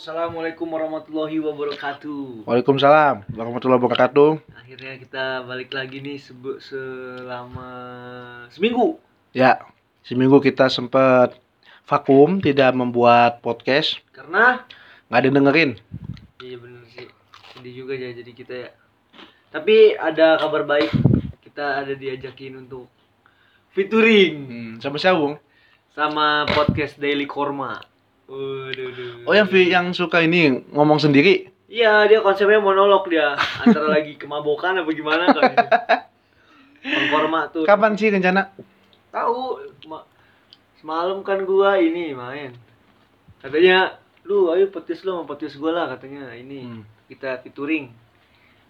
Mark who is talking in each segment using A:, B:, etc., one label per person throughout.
A: Assalamualaikum warahmatullahi wabarakatuh.
B: Waalaikumsalam warahmatullahi wabarakatuh.
A: Akhirnya kita balik lagi nih sebe- selama seminggu.
B: Ya, seminggu kita sempat vakum tidak membuat podcast,
A: Karena
B: nggak ada yang dengerin.
A: iya bener sih. Sedih juga ya jadi kita ya. Tapi ada kabar baik. Kita ada diajakin untuk featuring
B: Hmm, sama siapa, Bung?
A: sama podcast Daily Korma. Waduh.
B: Oh, yang vi- yang suka ini ngomong sendiri.
A: Iya, dia konsepnya monolog dia. Antara lagi kemabokan apa gimana kan. Tuh.
B: Kapan sih rencana?
A: Tahu ma- semalam kan gua ini main. Katanya, "Lu ayo podcast lu sama podcast gua lah," katanya. Ini
B: Hmm.
A: kita featuring.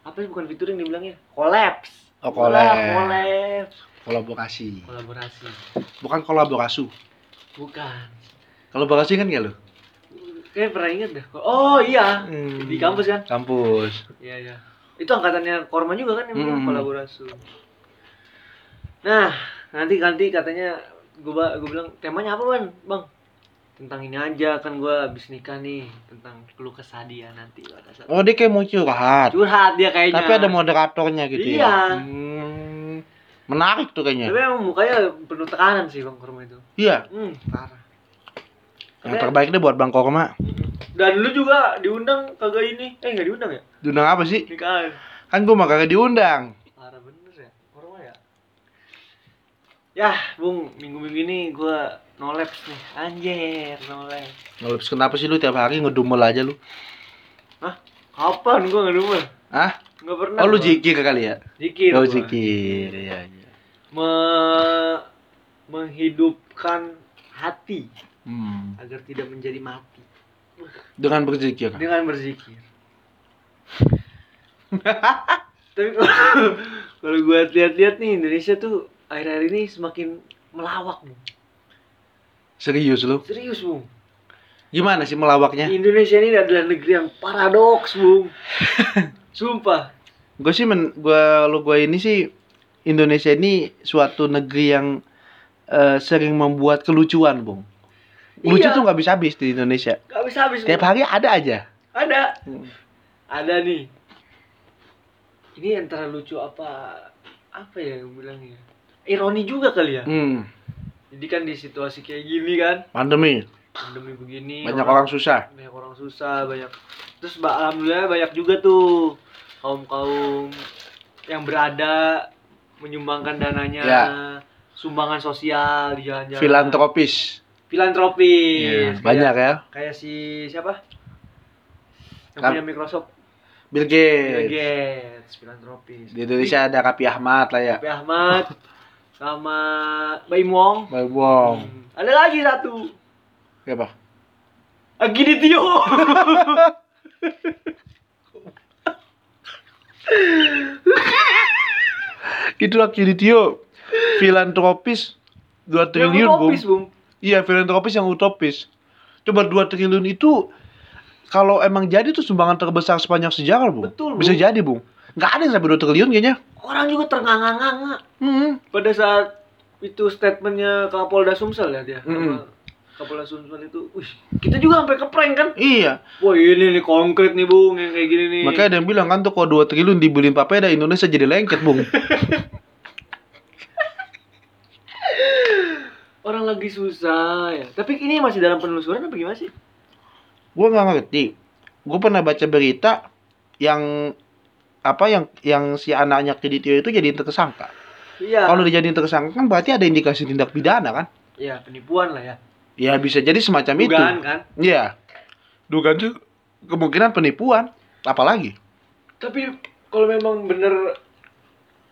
A: Apa sih bukan featuring dibilangnya? Collapse.
B: Oh, collab.
A: Collapse.
B: Kolaborasi.
A: Kolaborasi.
B: Bukan kolaborasi.
A: Bukan.
B: Kolaborasi kan nggak lo?
A: Kayak pernah inget dah. Oh iya.
B: Hmm.
A: Di kampus kan?
B: Kampus.
A: Iya, iya. Itu angkatannya Korma juga kan yang
B: Hmm.
A: kolaborasi. Nah, nanti nanti katanya gua gua bilang temanya apa, Bang? Bang, tentang ini aja kan gua habis nikah nih, tentang keluh kesah dia nanti pada saat
B: Oh, dia kayak mau curhat.
A: curhat dia kayaknya.
B: Tapi ada moderatornya gitu
A: Iya.
B: ya. Hmm. Menarik tuh
A: Tapi
B: kayaknya.
A: emang mukanya penuh tekanan sih Bang Korma itu.
B: Iya.
A: Hmm, parah.
B: Yang terbaik deh buat Bang Korma.
A: Dan lu juga diundang kagak ini? Eh, enggak diundang ya?
B: Diundang apa sih?
A: Nikahan.
B: Kan gua mah kagak diundang.
A: Parah bener ya, Korma ya. Ya, Bung, minggu-minggu ini gua nolaps nih. Anjir, nolaps.
B: Ngelupis kenapa sih lu tiap hari ngedumel aja lu?
A: Hah? Kapan gua nggak demen?
B: Hah?
A: Nggak pernah.
B: Oh lu jikir kali ya?
A: Zikir.
B: Oh jikir, iya iya.
A: Me- menghidupkan hati
B: Hmm.
A: agar tidak menjadi mati
B: Dengan berzikir.
A: dengan berzikir. Tapi kalau- gua lihat-lihat nih Indonesia tuh akhir-akhir ini semakin melawak, Bung.
B: Serius lu?
A: Serius, Bung.
B: Gimana sih melawaknya?
A: Indonesia ini adalah negeri yang paradoks, Bung. Sumpah.
B: Gue sih men, gua lu gua ini sih Indonesia ini suatu negeri yang eh, sering membuat kelucuan, Bung. Lucu
A: Iya.
B: tuh nggak bisa habis di Indonesia.
A: Gak bisa habis.
B: Tiap hari ada aja.
A: Ada.
B: Hmm.
A: Ada nih. Ini antara lucu apa apa ya yang bilangnya? Ironi juga kali ya.
B: Hmm.
A: Jadi kan di situasi kayak gini kan,
B: Pandemi,
A: pandemi begini,
B: banyak orang susah.
A: banyak orang susah, banyak. Terus ba- alhamdulillah banyak juga tuh kaum-kaum yang berada menyumbangkan dananya,
B: Ya.
A: sumbangan sosial di jalan-jalan.
B: Filantropis.
A: Filantropis.
B: Iya,
A: Kayak-
B: banyak ya.
A: Kayak si siapa? Yang
B: Kam-
A: punya Microsoft.
B: Bill
A: Bill
B: Gates.
A: Gates, filantropis.
B: Di Indonesia ada Kapi Ahmad lah ya.
A: Tapi Ahmad sama Baim Wong.
B: Bang Wong.
A: Hmm. Ada lagi satu.
B: Siapa?
A: Agini Tio.
B: Itulah kiri Tio. Filantropis 2 triliun, Bung.
A: Bung.
B: Iya, filantropis yang utopis. Coba 2 triliun itu kalau emang jadi tuh sumbangan terbesar sepanjang sejarah, Bung.
A: Betul,
B: Bisa
A: Bung.
B: jadi, Bung. Nggak ada yang sampai 2 triliun kayaknya.
A: Orang juga ternganga-nganga
B: Hmm.
A: pada saat itu statementnya Kapolda Sumsel ya dia. Apa, Kapolda Sumsel itu, wih, kita juga sampai keprank kan?
B: Iya.
A: Wah ini nih konkret nih bung, yang kayak gini nih.
B: Makanya ada yang bilang kan tuh kalau 2 triliun dibeliin papeda Indonesia jadi lengket, Bung.
A: orang lagi susah ya. Tapi ini masih dalam penelusuran apa gimana sih?
B: Gua nggak ngerti. Gue pernah baca berita yang apa yang yang si anaknya Kreditio itu jadi tersangka.
A: Iya.
B: Kalau dijadiin tersangka kan berarti ada indikasi tindak pidana kan?
A: Iya penipuan lah ya.
B: Ya bisa jadi semacam itu.
A: Dugaan kan.
B: Iya. Dugaan tuh kemungkinan penipuan. Apalagi?
A: Tapi kalau memang bener,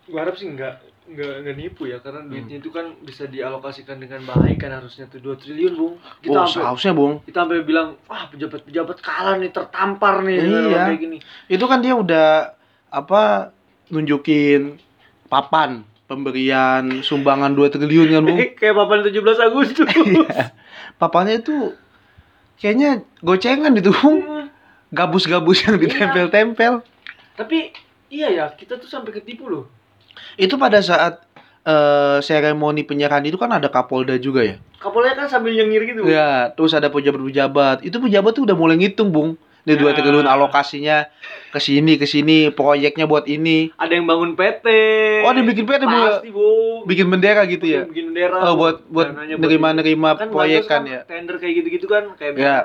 A: gua harap sih nggak nggak nggak nipu ya karena duitnya itu kan bisa dialokasikan dengan baik kan harusnya tuh 2 triliun bung. Kita
B: oh,
A: sampai
B: seharusnya, Bung.
A: kita sampai bilang wah pejabat-pejabat kalah nih tertampar nih
B: Iya.
A: kayak gini.
B: Itu kan dia udah apa nunjukin papan pemberian sumbangan 2 triliun kan, Bung?
A: kayak papan 17 Agustus.
B: Iya. Papannya itu kayaknya gocengan itu, Bung.
A: Hmm.
B: Gabus-gabus yang
A: Iya.
B: ditempel-tempel.
A: Tapi iya ya kita tuh sampai ketipu loh.
B: Itu pada saat eh seremoni penyerahan itu kan ada Kapolda juga ya.
A: Kapolnya kan sambil nyengir gitu.
B: Ya, terus ada pejabat-pejabat. Itu pejabat tuh udah mulai ngitung, Bung. Ini dua
A: Ya.
B: triliun alokasinya ke sini ke sini, proyeknya buat ini.
A: Ada yang bangun PT.
B: Oh, ada yang bikin PT, Bu.
A: Pasti, Bu.
B: Bikin bendera gitu ya.
A: Bikin bendera.
B: Oh,
A: Bu.
B: buat buat nerima-nerima
A: kan
B: proyek
A: bansos
B: kan ya.
A: Tender kayak gitu-gitu kan kayak
B: Ya.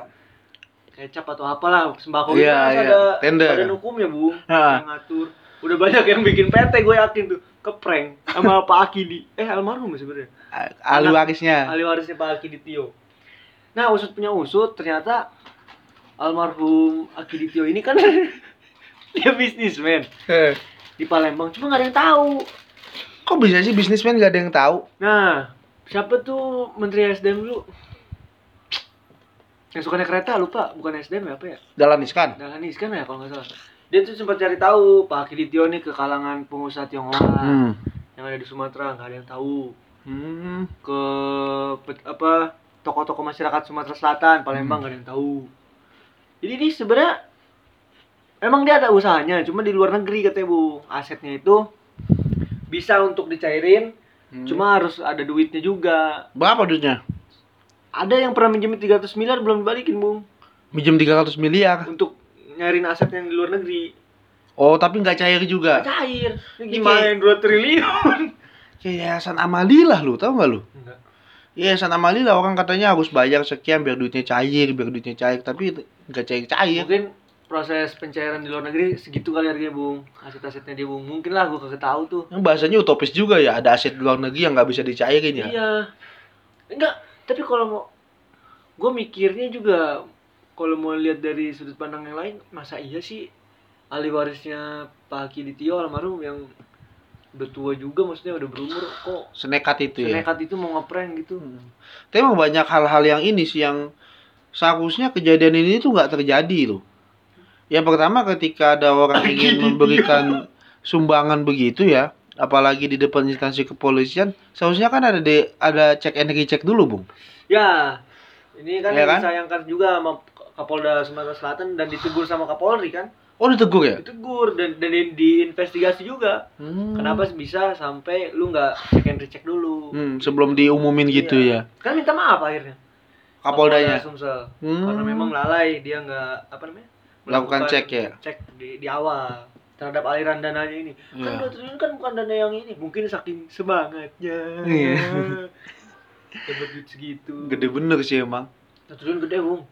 A: kecap atau apalah sembako gitu kan
B: iya.
A: ada
B: Tender.
A: badan hukumnya bu
B: Ha.
A: yang ngatur udah banyak yang bikin PT gue yakin tuh. Keprank sama Pak Akidi. Eh almarhum ya sebenarnya?
B: Ahli warisnya.
A: ahli warisnya Pak Akidi Tio. Nah usut punya usut ternyata almarhum Akidi Tio ini kan dia bisnismen di Palembang. Cuma nggak ada yang tahu.
B: Kok bisa sih bisnismen gak ada yang tahu?
A: nah siapa tuh Menteri SDM dulu? Yang suka naik kereta lupa. Bukan SDM ya apa ya?
B: Dalam Iskan.
A: Dahlan Iskan ya kalau nggak salah. Dia tuh sempat cari tahu Pak Akiditio nih ke kalangan pengusaha Tionghoa
B: Hmm.
A: yang ada di Sumatera nggak ada yang tahu.
B: Hmm.
A: Ke apa tokoh-tokoh masyarakat Sumatera Selatan Palembang
B: Hmm.
A: nggak ada yang tahu. Jadi ini sebenarnya emang dia ada usahanya, cuma di luar negeri katanya bu asetnya itu bisa untuk dicairin,
B: Hmm.
A: cuma harus ada duitnya juga.
B: berapa duitnya?
A: Ada yang pernah minjemin 300 miliar belum dibalikin bung
B: Minjem 300 miliar.
A: untuk nyariin aset yang di luar negeri.
B: Oh, tapi nggak cair juga.
A: cair
B: Ini
A: gimana yang 2 triliun
B: Kayak yayasan Amalilah lu, tau nggak lu?
A: enggak
B: Yayasan Amalilah orang katanya harus bayar sekian biar duitnya cair, biar duitnya cair, tapi nggak cair-cair.
A: mungkin proses pencairan di luar negeri segitu kali harganya bung aset-asetnya dia bung mungkin lah gue kagak tahu tuh
B: Yang bahasanya utopis juga ya, ada aset di luar negeri yang nggak bisa dicairin ya.
A: iya enggak tapi kalau mau gue mikirnya juga kalau mau lihat dari sudut pandang yang lain masa iya sih ahli warisnya Pak Akiditio almarhum yang udah tua juga maksudnya udah berumur kok
B: Senekat itu ya.
A: senekat itu mau ngeprank gitu
B: Hmm. Tapi emang banyak hal-hal yang ini sih yang seharusnya kejadian ini tuh nggak terjadi loh. Yang pertama ketika ada orang ingin memberikan sumbangan begitu ya, apalagi di depan instansi kepolisian, seharusnya kan ada de, ada cek and recheck dulu, Bung.
A: Ya, ini kan
B: Iya kan?
A: disayangkan juga sama Kapolda Sumatera Selatan dan ditegur sama Kapolri kan?
B: Oh, ditegur ya?
A: Ditegur dan dan di- diinvestigasi juga.
B: Hmm.
A: Kenapa bisa sampai lu nggak cek and recheck dulu?
B: Hmm, sebelum diumumin gitu
A: Iya.
B: ya.
A: Kan minta maaf akhirnya.
B: Kapoldanya.
A: Kapolda Sumsel.
B: Hmm.
A: Karena memang lalai dia nggak apa namanya?
B: Melakukan cek ya?
A: Cek di, di awal terhadap aliran dananya ini. Kan
B: Iya.
A: 2 triliun kan bukan dana yang ini, mungkin saking semangatnya.
B: Iya.
A: Dapat duit segitu.
B: Gede bener sih emang.
A: 2 triliun gede, Bung.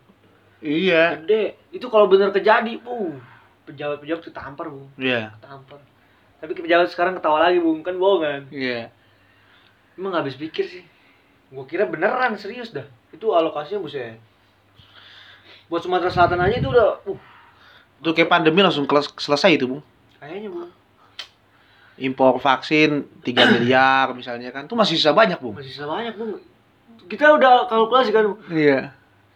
B: Iya.
A: gede itu kalau bener kejadi bu pejabat-pejabat ketampar bu
B: Iya.
A: ketampar tapi pejabat sekarang ketawa lagi bu kan bohongan
B: Iya.
A: emang nggak habis pikir sih gua kira beneran serius dah itu alokasinya buset buat Sumatera Selatan aja itu udah uh
B: Itu kayak pandemi langsung selesai itu, Bung.
A: kayaknya bu
B: Impor vaksin 3 miliar misalnya kan. Itu masih sisa banyak, Bung.
A: masih sisa banyak bu kita udah kalkulasi kan
B: Iya.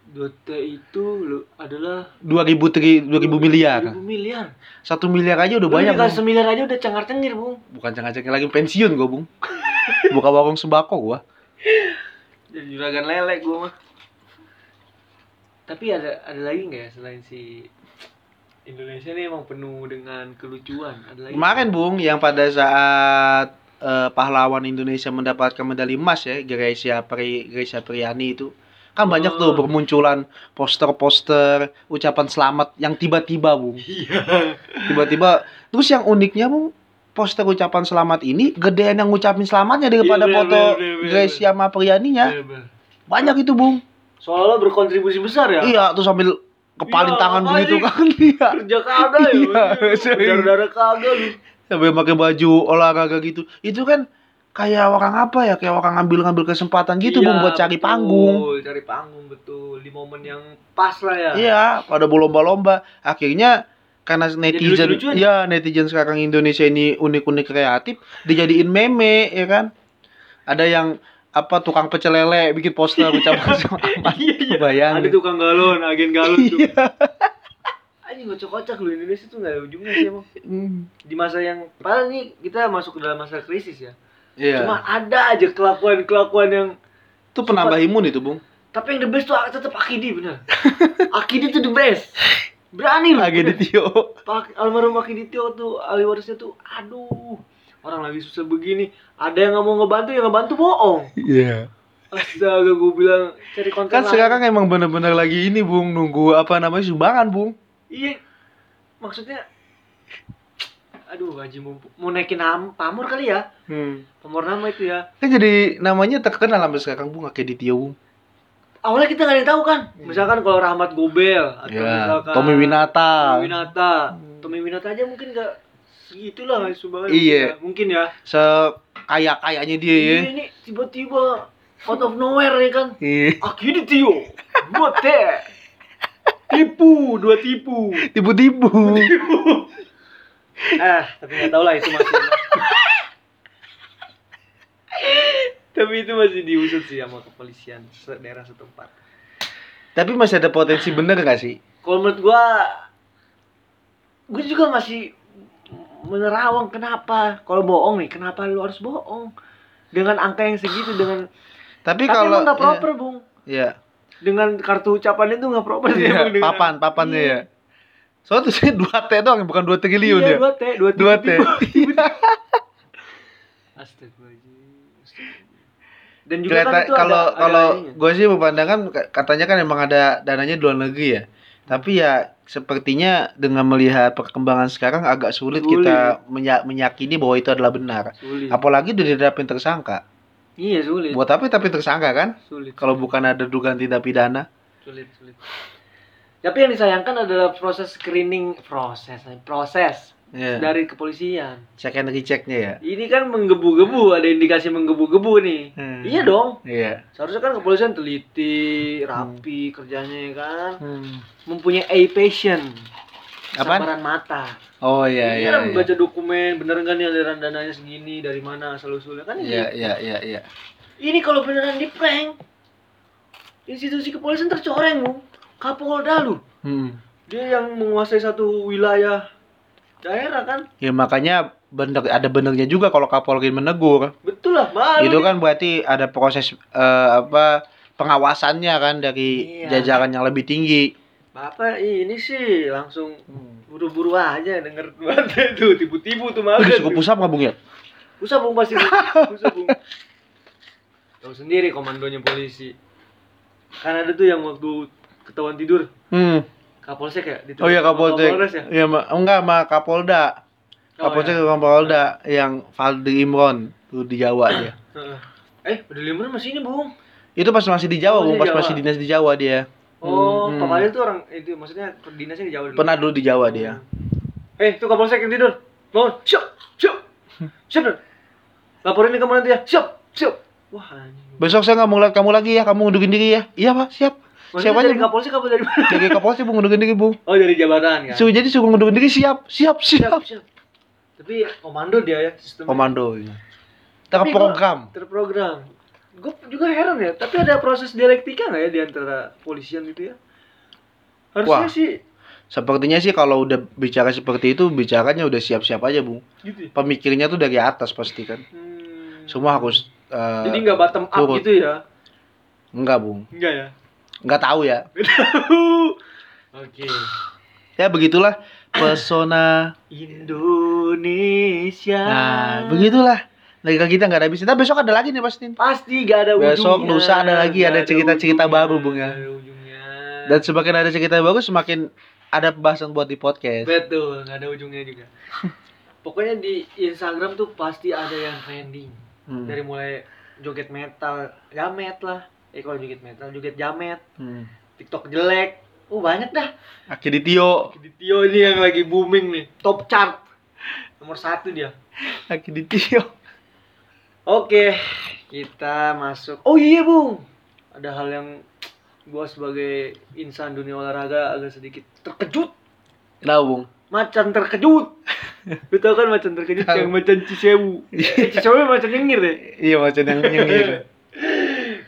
A: 2T itu lo adalah
B: 2000 tri, 2000 miliar.
A: 1000 miliar
B: Satu miliar aja udah
A: Lu
B: banyak,
A: dikasih
B: Bung.
A: semiliar aja udah cengar cengir bu
B: Bukan cengar-cengir lagi pensiun gua, Bung. Buka warung sembako gua.
A: jadi juragan lele gua mah tapi ada ada lagi nggak ya selain si Indonesia ini emang penuh dengan kelucuan ada lagi
B: Kemarin, Bung, yang pada saat eh, pahlawan Indonesia mendapatkan medali emas ya, Grecia Pri Grecia Priani itu. Kan banyak tuh bermunculan poster-poster ucapan selamat yang tiba-tiba, Bung.
A: iya
B: Tiba-tiba terus yang uniknya, Bung, poster ucapan selamat ini gedean yang ngucapin selamatnya daripada
A: Iya, bener,
B: foto
A: bener, bener, bener.
B: Grecia sama Prianinya.
A: Bener-bener.
B: Banyak itu, Bung.
A: soalnya berkontribusi besar ya
B: Iya, tuh sambil kepalin
A: Iya,
B: tangan begitu kan. Iya.
A: kerja kagak ya
B: Iya,
A: darah-darah kagak
B: sampai pakai baju olahraga gitu itu kan kayak orang apa ya? Kayak orang ngambil-ngambil kesempatan gitu
A: Iya,
B: bung buat cari
A: betul,
B: panggung.
A: cari panggung betul. Di momen yang pas lah ya.
B: Iya pada berlomba-lomba. Akhirnya karena netizen
A: lucu-lucuan.
B: ya? netizen sekarang Indonesia ini unik-unik kreatif dijadiin meme ya kan? Ada yang apa tukang pecel lele bikin poster ucapan selamat
A: Iya, iya.
B: bayangin
A: ada tukang galon agen galon tuh.
B: Iya.
A: anjing kocak-kocak lu Indonesia tuh nggak ada ujungnya sih emang.
B: Hmm,
A: di masa yang padahal nih kita masuk ke dalam masa krisis ya
B: iya.
A: Cuma ada aja kelakuan-kelakuan yang
B: itu penambah imun itu bung.
A: Tapi yang the best tuh tetap Akidi bener. Akidi tuh the best. Berani lu
B: lagi di
A: bener.
B: Tio.
A: Pak almarhum Akidi Tio tuh ahli warisnya tuh aduh. Orang lagi susah begini. Ada yang nggak mau ngebantu yang ngebantu bohong.
B: Iya.
A: astaga gue bilang cari konten
B: Kan sekarang emang bener-bener lagi ini, Bung, nunggu apa namanya sumbangan, Bung.
A: iya. Maksudnya aduh haji mau, mau naikin nam pamor kali ya
B: Hmm.
A: pamor nama itu ya
B: Kan jadi namanya terkenal sampai sekarang, Bung, kayak Ditio, Bung.
A: awalnya kita nggak ada yang tahu kan misalkan kalau Rahmat Gobel atau
B: Ya,
A: misalkan
B: Tommy Winata.
A: Tommy Winata Tommy Winata aja mungkin nggak segitulah sumbangan
B: Iya.
A: mungkin ya
B: Sekaya-kayanya dia ya.
A: Iya, ini tiba-tiba out of nowhere ya kan
B: Iya.
A: akhirnya Tio buat teh tipu dua tipu
B: Tipu-tipu.
A: Ah tapi nggak tahu lah itu masih tapi itu masih diusut sih sama kepolisian daerah setempat
B: Tapi masih ada potensi bener gak sih?
A: kalau menurut gua gua juga masih menerawang kenapa kalau bohong nih kenapa lu harus bohong dengan angka yang segitu dengan
B: Tapi
A: tapi
B: kalau
A: nggak proper bung
B: Iya.
A: dengan kartu ucapan itu nggak proper sih
B: Iya,
A: dengan-
B: papan, papannya
A: Iya.
B: ya. Soalnya tuh saya 2 T doang, bukan 2 triliun
A: iya,
B: ya.
A: dua T, dua
B: Dua T.
A: Astagfirullahaladzim. Astagfirullahaladzim. Dan juga
B: Kelihatan
A: kan itu
B: kalau
A: ada,
B: kalau gue sih memandangkan k- katanya kan emang ada dananya di luar negeri ya. Tapi ya sepertinya dengan melihat perkembangan sekarang agak sulit,
A: Sulit.
B: kita menya- meyakini bahwa itu adalah benar.
A: sulit.
B: Apalagi udah ditetapin tersangka.
A: Iya sulit.
B: Buat apa tapi tersangka kan?
A: Sulit.
B: Kalau bukan ada dugaan tindak pidana.
A: sulit sulit. Tapi yang disayangkan adalah proses screening proses proses
B: Ya.
A: dari kepolisian.
B: Check and rechecknya ya.
A: Ini kan menggebu-gebu, ada indikasi menggebu-gebu nih.
B: Hmm.
A: Iya dong.
B: Iya.
A: Seharusnya kan kepolisian teliti, rapi kerjanya ya kan.
B: Hmm.
A: Mempunyai a passion.
B: Apaan?
A: Kesabaran mata.
B: Oh iya
A: Iya,
B: iya.
A: kan
B: iya.
A: membaca dokumen, bener nggak nih aliran dananya segini, dari mana asal usulnya kan ini.
B: Iya iya iya iya.
A: Ini kalau beneran di prank, institusi kepolisian tercoreng, Bu. Kapolda lu.
B: Hmm.
A: Dia yang menguasai satu wilayah daerah kan.
B: Ya makanya bener ada benernya juga kalau Kapolri menegur.
A: Betul lah, malu.
B: itu kan berarti ada proses eh, apa pengawasannya kan dari
A: Iya.
B: jajaran yang lebih tinggi.
A: Bapak ini sih langsung buru-buru aja denger banget itu tipu-tipu tuh.
B: Udah cukup pusat nggak bung ya?
A: Pusat bung pasti pusat bung. Tahu sendiri komandonya polisi. Kan ada tuh yang waktu ketahuan tidur
B: Hmm.
A: Kapolsek ya?
B: Oh iya Kapolsek.
A: Ya?
B: Iya ma- enggak sama Kapolda.
A: Oh,
B: Kapolsek ke Kapolda yang Fadli Imron tuh di Jawa dia.
A: Eh, Padahal Limron masih ini, Bung.
B: Itu pas masih di Jawa,
A: Oh,
B: Bung, pas
A: Jawa.
B: masih dinas di Jawa dia.
A: Oh,
B: Hmm,
A: Pak
B: hmm.
A: Fadil tuh orang itu maksudnya dinasnya di Jawa dulu.
B: Pernah dulu di Jawa dia.
A: Eh, tuh Kapolsek yang tidur. Bangun. Siap. Siap. Siap. Laporin ini kamu nanti ya. Siap. Siap. Wah, anjing.
B: Besok saya nggak mau lihat kamu lagi ya, kamu ngundurin diri ya. Iya pak, siap.
A: Maksudnya
B: Siap aja,
A: dari. Kapolsek apa dari mana?
B: Dari Kapolsek bung ngundurin diri bung.
A: Oh, dari jabatan kan.
B: Suruh jadi suruh ngundurin diri siap, siap,
A: Siap,
B: siap.
A: siap. Tapi komando dia ya sistem.
B: Komando. ya. Terprogram.
A: Terprogram. Gue juga heran ya, tapi ada proses dialektika nggak ya di antara polisian itu ya? Harusnya
B: Wah.
A: sih
B: Sepertinya sih kalau udah bicara seperti itu, bicaranya udah siap-siap aja, Bung.
A: gitu. ya.
B: Pemikirnya tuh dari atas pasti kan.
A: Hmm.
B: Semua harus eh,
A: Jadi nggak bottom up
B: turut.
A: gitu ya?
B: enggak, Bung.
A: Enggak ya?
B: Enggak tahu ya.
A: Oke.
B: Ya begitulah pesona.
A: Indonesia.
B: Nah, begitulah. Lagi kita nggak ada habisnya. Tapi besok ada lagi nih pasti.
A: Pasti gak ada ujungnya.
B: Besok, lusa ada lagi,
A: Nggak
B: ada cerita-cerita baru, Bung, ya.
A: nggak.
B: Dan semakin ada cerita bagus, semakin ada pembahasan buat di podcast.
A: betul, nggak ada ujungnya juga. Pokoknya di Instagram tuh pasti ada yang trending.
B: Hmm.
A: Dari mulai joget metal, jamet lah. Eh kalau joget metal, joget jamet,
B: Hmm.
A: TikTok jelek. Oh banyak dah.
B: Akiditio.
A: Tio ini yang lagi booming nih, top chart. Nomor satu dia.
B: Akiditio.
A: Oke, kita masuk. Oh iya, Bung. Ada hal yang gua sebagai insan dunia olahraga agak sedikit terkejut.
B: Kenapa, Bung?
A: Macan terkejut. Lu tau kan macan terkejut yang macan Cisewu. Eh, Cisewu macan nyengir deh.
B: Iya, macam yang nyengir.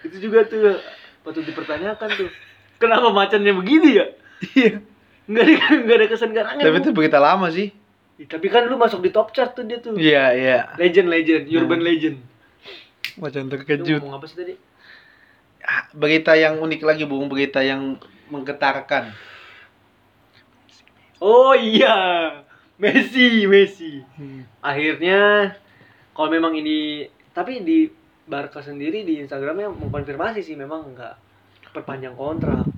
A: Itu juga tuh patut dipertanyakan tuh. Kenapa macannya begini ya?
B: Iya.
A: Enggak ada enggak ada kesan garangan.
B: Tapi itu berita lama sih.
A: Tapi kan lu masuk di top chart tuh dia tuh.
B: Iya, iya.
A: Legend legend, urban
B: Hmm.
A: legend.
B: Macam
A: Lu
B: terkejut.
A: ngomong apa sih tadi?
B: Ah, Berita yang unik lagi, Bung. Berita yang menggetarkan.
A: Oh iya, Messi, Messi.
B: Hmm.
A: Akhirnya kalau memang ini tapi di Barca sendiri di Instagramnya mengkonfirmasi sih memang nggak perpanjang kontrak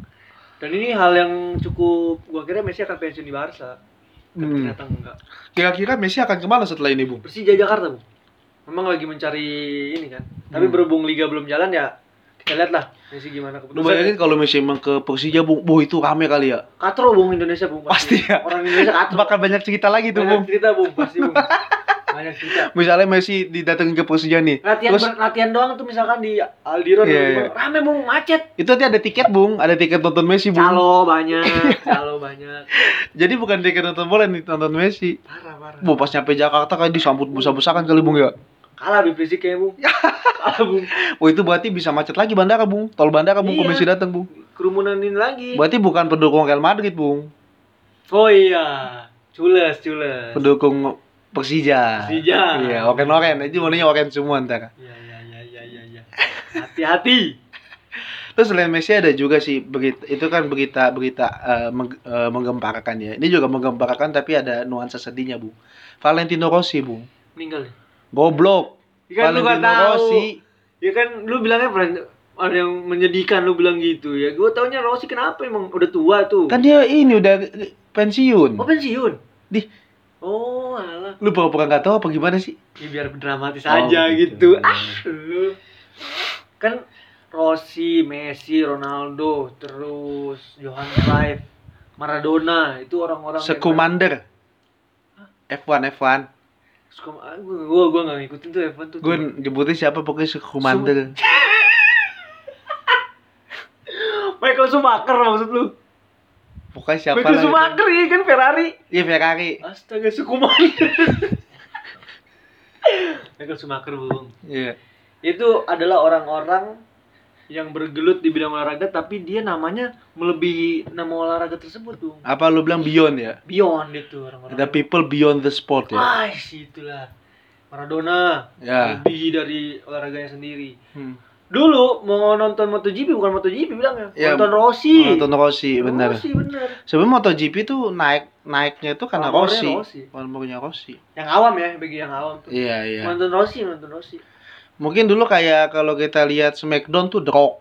A: dan ini hal yang cukup gua kira Messi akan pensiun di Barca tapi
B: Hmm.
A: ternyata enggak
B: Kira-kira Messi akan ke mana setelah ini, Bung?
A: Persija Jakarta bu memang lagi mencari ini kan tapi
B: Hmm.
A: berhubung liga belum jalan ya kita lihat lah Messi gimana
B: Lu
A: keputusan
B: bayangin kalau Messi emang ke Persija, Bung, Boh, itu rame kali ya.
A: katro bung Indonesia bung
B: Pasti ya.
A: orang Indonesia katro
B: Bakal banyak cerita lagi tuh, Bung.
A: banyak cerita bung pasti bung banyak cerita
B: Misalnya Messi didatengin ke Persija nih.
A: latihan
B: Terus
A: ber- latihan doang tuh misalkan di Aldiron di
B: iya.
A: mana, rame bung macet
B: itu nanti ada tiket, Bung. Ada tiket nonton Messi, Bung.
A: calo banyak calo banyak
B: Jadi bukan tiket nonton bola nih, nonton Messi.
A: parah parah
B: Bu, pas nyampe Jakarta kayak disambut besar-besaran kali, Bung ya.
A: kalah Habib Rizik kayaknya bung kalah bung
B: Oh, itu berarti bisa macet lagi bandara, Bung. Tol bandara, Bung,
A: Iya.
B: kalau Messi datang, Bung.
A: kerumunan ini lagi
B: Berarti bukan pendukung Real Madrid, Bung.
A: oh iya cules cules
B: Pendukung Persija.
A: Persija.
B: Iya, oren-oren. Itu warnanya oren semua ntar.
A: iya iya iya iya iya iya hati-hati
B: Terus selain Messi ada juga sih berita itu kan berita berita eh, meng- eh, menggemparkan ya. Ini juga menggemparkan tapi ada nuansa sedihnya, Bung. Valentino Rossi, Bung.
A: meninggal nih
B: Goblok.
A: Ya kan lu
B: Valentino
A: tahu.
B: Rossi.
A: ya kan lu bilangnya friend- ada yang menyedihkan lu bilang gitu ya gue taunya Rossi kenapa emang udah tua tuh
B: Kan dia ini udah pensiun.
A: oh pensiun
B: Di
A: oh alah
B: lu pura-pura nggak tahu apa gimana sih?
A: ya biar dramatis
B: Oh,
A: aja
B: gitu.
A: gitu ah lu kan Rossi, Messi, Ronaldo, terus Johan Cruyff, Maradona itu orang-orang yang-
B: Sekumander. F1 F1.
A: Suka, ah, gua gua gua nggak ngikutin tuh F1 tuh.
B: Gue nyebutnya siapa pokoknya Sekumander.
A: Michael Schumacher maksud lu.
B: Pokoknya siapa
A: Michael. Schumacher ya kan Ferrari.
B: Iya Ferrari.
A: Astaga Schumacher. Michael Schumacher bung.
B: Iya.
A: Itu adalah orang-orang yang bergelut di bidang olahraga tapi dia namanya melebihi nama olahraga tersebut bung.
B: Apa lu bilang beyond ya?
A: Beyond itu orang-orang.
B: The people beyond the sport ya.
A: Ah, itulah. Maradona
B: Ya.
A: lebih dari olahraganya sendiri.
B: Hmm.
A: Dulu mau nonton MotoGP bukan MotoGP bilangnya,
B: Ya,
A: nonton Rossi.
B: Nonton Rossi, benar.
A: Rossi bener.
B: Sebenarnya MotoGP tuh naik naiknya itu karena
A: Pamornya
B: Rossi.
A: Rossi.
B: Pamornya Rossi.
A: Yang awam ya, bagi yang awam tuh.
B: Iya, iya.
A: Nonton Rossi, nonton Rossi.
B: Mungkin dulu kayak kalau kita lihat Smackdown tuh Rock.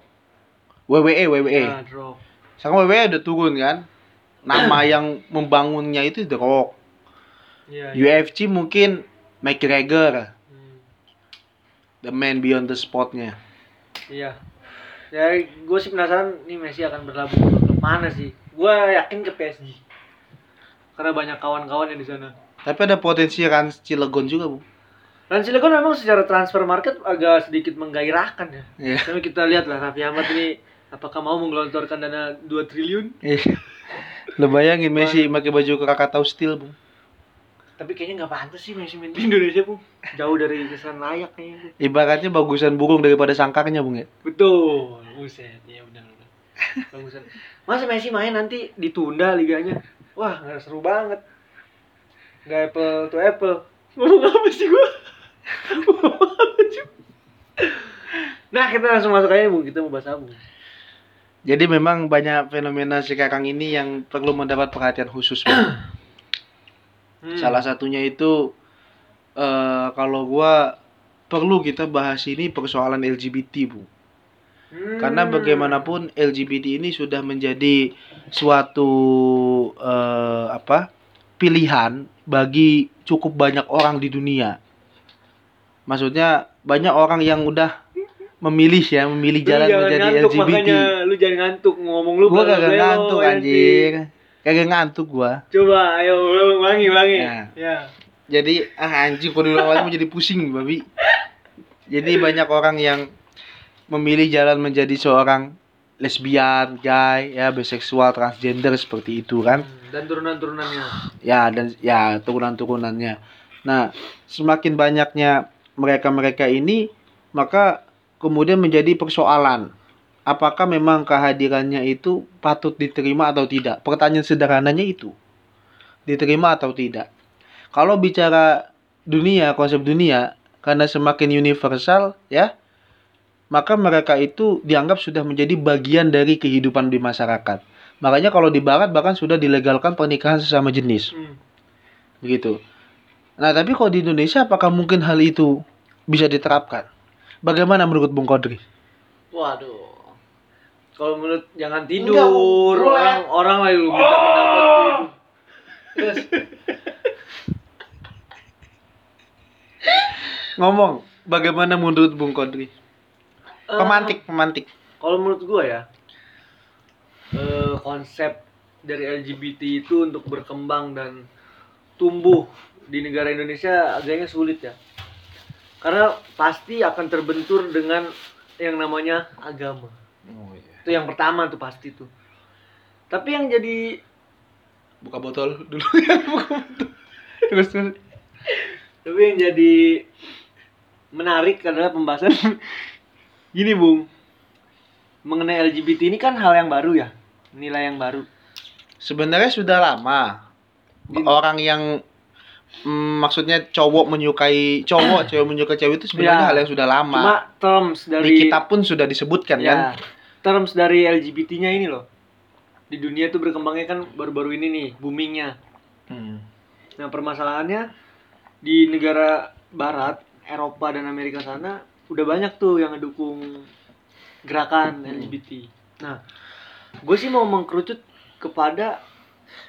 B: WWE, WWE.
A: Nah, drop.
B: Sekarang WWE udah turun kan. Nama yang membangunnya itu The Rock.
A: Iya.
B: UFC mungkin McGregor,
A: Hmm,
B: the man beyond the spotnya.
A: Iya. Ya, gue sih penasaran nih Messi akan berlabuh ke mana sih? Gue yakin ke PSG. Karena banyak kawan-kawan yang di sana.
B: Tapi ada potensi Rans Cilegon juga, Bu.
A: Dan Cilegon memang secara transfer market agak sedikit menggairahkan ya.
B: Iya.
A: Tapi kita lihat lah Raffi Ahmad ini apakah mau menggelontorkan dana 2 triliun?
B: Iya. Lo bayangin Messi pakai baju Krakatau Steel, Bu.
A: Tapi kayaknya nggak pantas sih main di Indonesia, Bung. Jauh dari kesan layak kayaknya.
B: Ibaratnya bagusan burung daripada sangkarnya, Bung ya.
A: Betul. Buset, ya benar benar. Bagusan. Masa Messi main nanti ditunda liganya? Wah, nggak seru banget. Nggak apple to apple. Ngomong apa sih gua? Nah, kita langsung masuk aja, Bung. Kita mau bahas apa?
B: Jadi memang banyak fenomena sekarang ini yang perlu mendapat perhatian khusus.
A: Hmm.
B: Salah satunya itu eh kalau gua perlu kita bahas ini persoalan LGBT, Bu.
A: Hmm.
B: Karena bagaimanapun LGBT ini sudah menjadi suatu eh, apa? pilihan bagi cukup banyak orang di dunia. Maksudnya banyak orang yang udah memilih ya, memilih jalan menjadi
A: ngantuk,
B: LGBT.
A: Makanya lu jangan ngantuk ngomong lu.
B: Gua
A: belo-belo,
B: ngantuk
A: ya,
B: anjir. Kagak ngantuk gua.
A: Coba, ayo ulangi, ulangi.
B: Nah.
A: Ya.
B: Jadi ah anjing kalau diulang lagi mau jadi pusing babi. Jadi banyak orang yang memilih jalan menjadi seorang lesbian, gay, ya biseksual, transgender seperti itu kan.
A: Hmm, Dan turunan-turunannya.
B: Ya dan ya turunan-turunannya. Nah, semakin banyaknya mereka-mereka ini maka kemudian menjadi persoalan apakah memang kehadirannya itu patut diterima atau tidak? Pertanyaan sederhananya itu. Diterima atau tidak? Kalau bicara dunia, konsep dunia, karena semakin universal, ya, maka mereka itu dianggap sudah menjadi bagian dari kehidupan di masyarakat. Makanya kalau di barat bahkan sudah dilegalkan pernikahan sesama jenis.
A: Hmm.
B: Begitu. Nah, tapi kalau di Indonesia apakah mungkin hal itu bisa diterapkan. Bagaimana menurut Bung Kodri?
A: Waduh. Kalau menurut jangan
B: Enggak,
A: tidur,
B: Bu.
A: orang orang lagi lu minta pendapat. Terus
B: Ngomong, bagaimana menurut Bung Kodri?
A: eh,
B: Pemantik, pemantik.
A: kalau menurut gua ya eh, konsep dari LGBT itu untuk berkembang dan tumbuh di negara Indonesia agaknya sulit ya karena pasti akan terbentur dengan yang namanya agama
B: Oh, iya.
A: Itu yang pertama tuh pasti tuh tapi yang jadi
B: Buka botol dulu ya, buka botol. Terus terus.
A: tapi yang jadi menarik adalah pembahasan gini bung mengenai LGBT ini kan hal yang baru ya nilai yang baru
B: Sebenarnya sudah lama
A: Di-
B: orang yang mm, maksudnya cowok menyukai cowok, cewek menyukai cewek itu sebenarnya
A: Ya.
B: hal yang sudah lama.
A: cuma terms
B: Di
A: dari
B: kitab pun sudah disebutkan kan.
A: Terms dari LGBT-nya ini loh. Di dunia itu berkembangnya kan baru-baru ini nih boomingnya.
B: Hmm.
A: nah permasalahannya di negara barat Eropa dan Amerika sana udah banyak tuh yang ngedukung gerakan LGBT nah gue sih mau mengkerucut kepada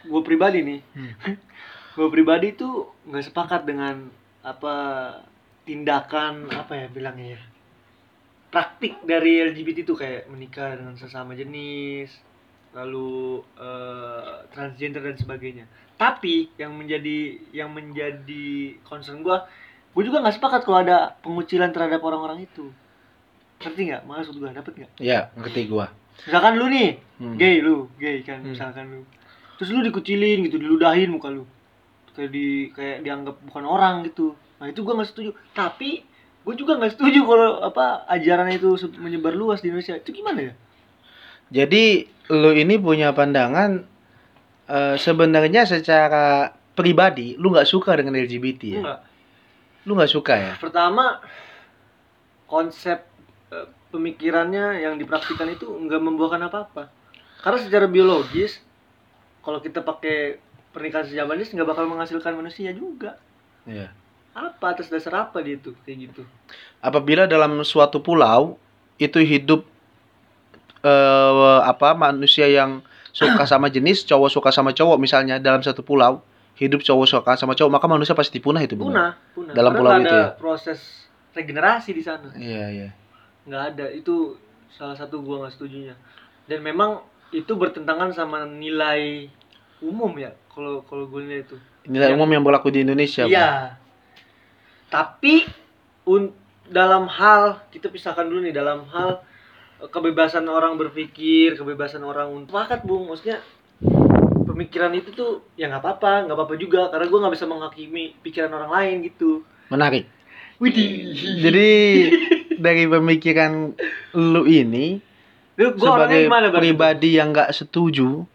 A: gue pribadi nih.
B: Hmm.
A: gue pribadi tuh nggak sepakat dengan apa tindakan apa ya bilangnya ya praktik dari LGBT itu kayak menikah dengan sesama jenis lalu eh, transgender dan sebagainya. Tapi yang menjadi yang menjadi concern gue gue juga nggak sepakat kalau ada pengucilan terhadap orang-orang itu. Ngerti nggak? Maksud gue dapet nggak?
B: Ya, ngerti gua.
A: misalkan lu nih
B: Hmm.
A: gay lu gay kan
B: Hmm.
A: misalkan lu. Terus lu dikucilin gitu diludahin muka lu. Kayak di kayak dianggap bukan orang gitu. Nah itu gua nggak setuju. Tapi gue juga nggak setuju kalau apa ajaran itu menyebar luas di Indonesia itu gimana ya
B: Jadi lu ini punya pandangan eh, sebenarnya secara pribadi lu nggak suka dengan LGBT ya?
A: enggak
B: Lu nggak suka ya?
A: pertama konsep eh, pemikirannya yang dipraktikkan itu nggak membuahkan apa-apa karena secara biologis kalau kita pakai pernikahan sejamanis nggak bakal menghasilkan manusia juga
B: Iya.
A: Apa atas dasar apa dia tuh kayak gitu
B: Apabila dalam suatu pulau itu hidup eh apa manusia yang suka sama jenis, cowok suka sama cowok misalnya dalam satu pulau, hidup cowok suka sama cowok, maka manusia pasti punah itu.
A: Punah punah
B: Dalam
A: Karena
B: pulau
A: nggak
B: itu
A: ada
B: ya?
A: proses regenerasi di sana
B: Iya, iya.
A: nggak ada itu salah satu gua nggak setujunya dan memang itu bertentangan sama nilai umum ya kalau kalau gue lihat itu
B: Nilai
A: Yang-
B: umum yang berlaku di Indonesia.
A: Iya tapi un, dalam hal kita pisahkan dulu nih dalam hal eh, kebebasan orang berpikir kebebasan orang untuk sepakat bung maksudnya pemikiran itu tuh ya nggak apa-apa nggak apa-apa juga karena gua nggak bisa menghakimi pikiran orang lain gitu
B: Menarik.
A: Widih.
B: Jadi dari pemikiran lu ini
A: Lu, gua
B: sebagai
A: gimana,
B: pribadi yang nggak setuju,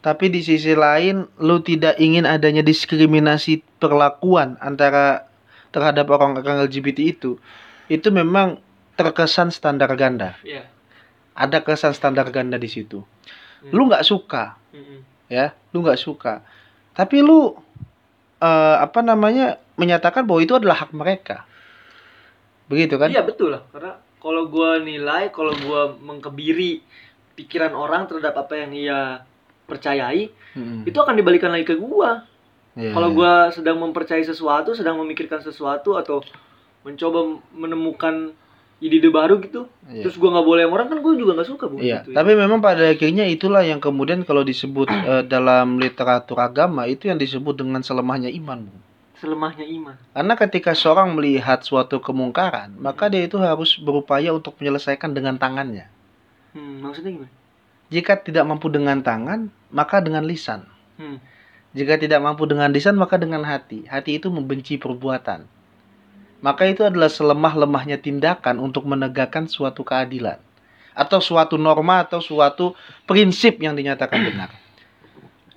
B: tapi di sisi lain lu tidak ingin adanya diskriminasi perlakuan antara terhadap orang-orang LGBT itu, itu memang terkesan standar ganda.
A: Iya.
B: Ada kesan standar ganda di situ.
A: Hmm.
B: Lu nggak suka,
A: Mm-mm.
B: ya, lu nggak suka, tapi lu eh, apa namanya menyatakan bahwa itu adalah hak mereka. Begitu kan?
A: Iya betul lah, karena kalau gua nilai, kalau gua mengkebiri pikiran orang terhadap apa yang ia percayai,
B: Mm-mm.
A: itu akan dibalikan lagi ke gua.
B: Iya,
A: Kalau
B: iya.
A: gua sedang mempercayai sesuatu, sedang memikirkan sesuatu atau mencoba menemukan ide-ide baru gitu,
B: Iya.
A: terus gua nggak boleh yang orang kan gua juga nggak suka bu.
B: Iya,
A: gitu,
B: tapi memang pada akhirnya itulah yang kemudian kalau disebut eh, dalam literatur agama itu yang disebut dengan selemahnya iman, Bu.
A: selemahnya iman.
B: Karena ketika seorang melihat suatu kemungkaran, maka dia itu harus berupaya untuk menyelesaikan dengan tangannya.
A: Hmm, maksudnya gimana?
B: Jika tidak mampu dengan tangan, maka dengan lisan.
A: Hmm.
B: Jika tidak mampu dengan lisan, maka dengan hati. Hati itu membenci perbuatan. Maka itu adalah selemah-lemahnya tindakan untuk menegakkan suatu keadilan. Atau suatu norma atau suatu prinsip yang dinyatakan benar.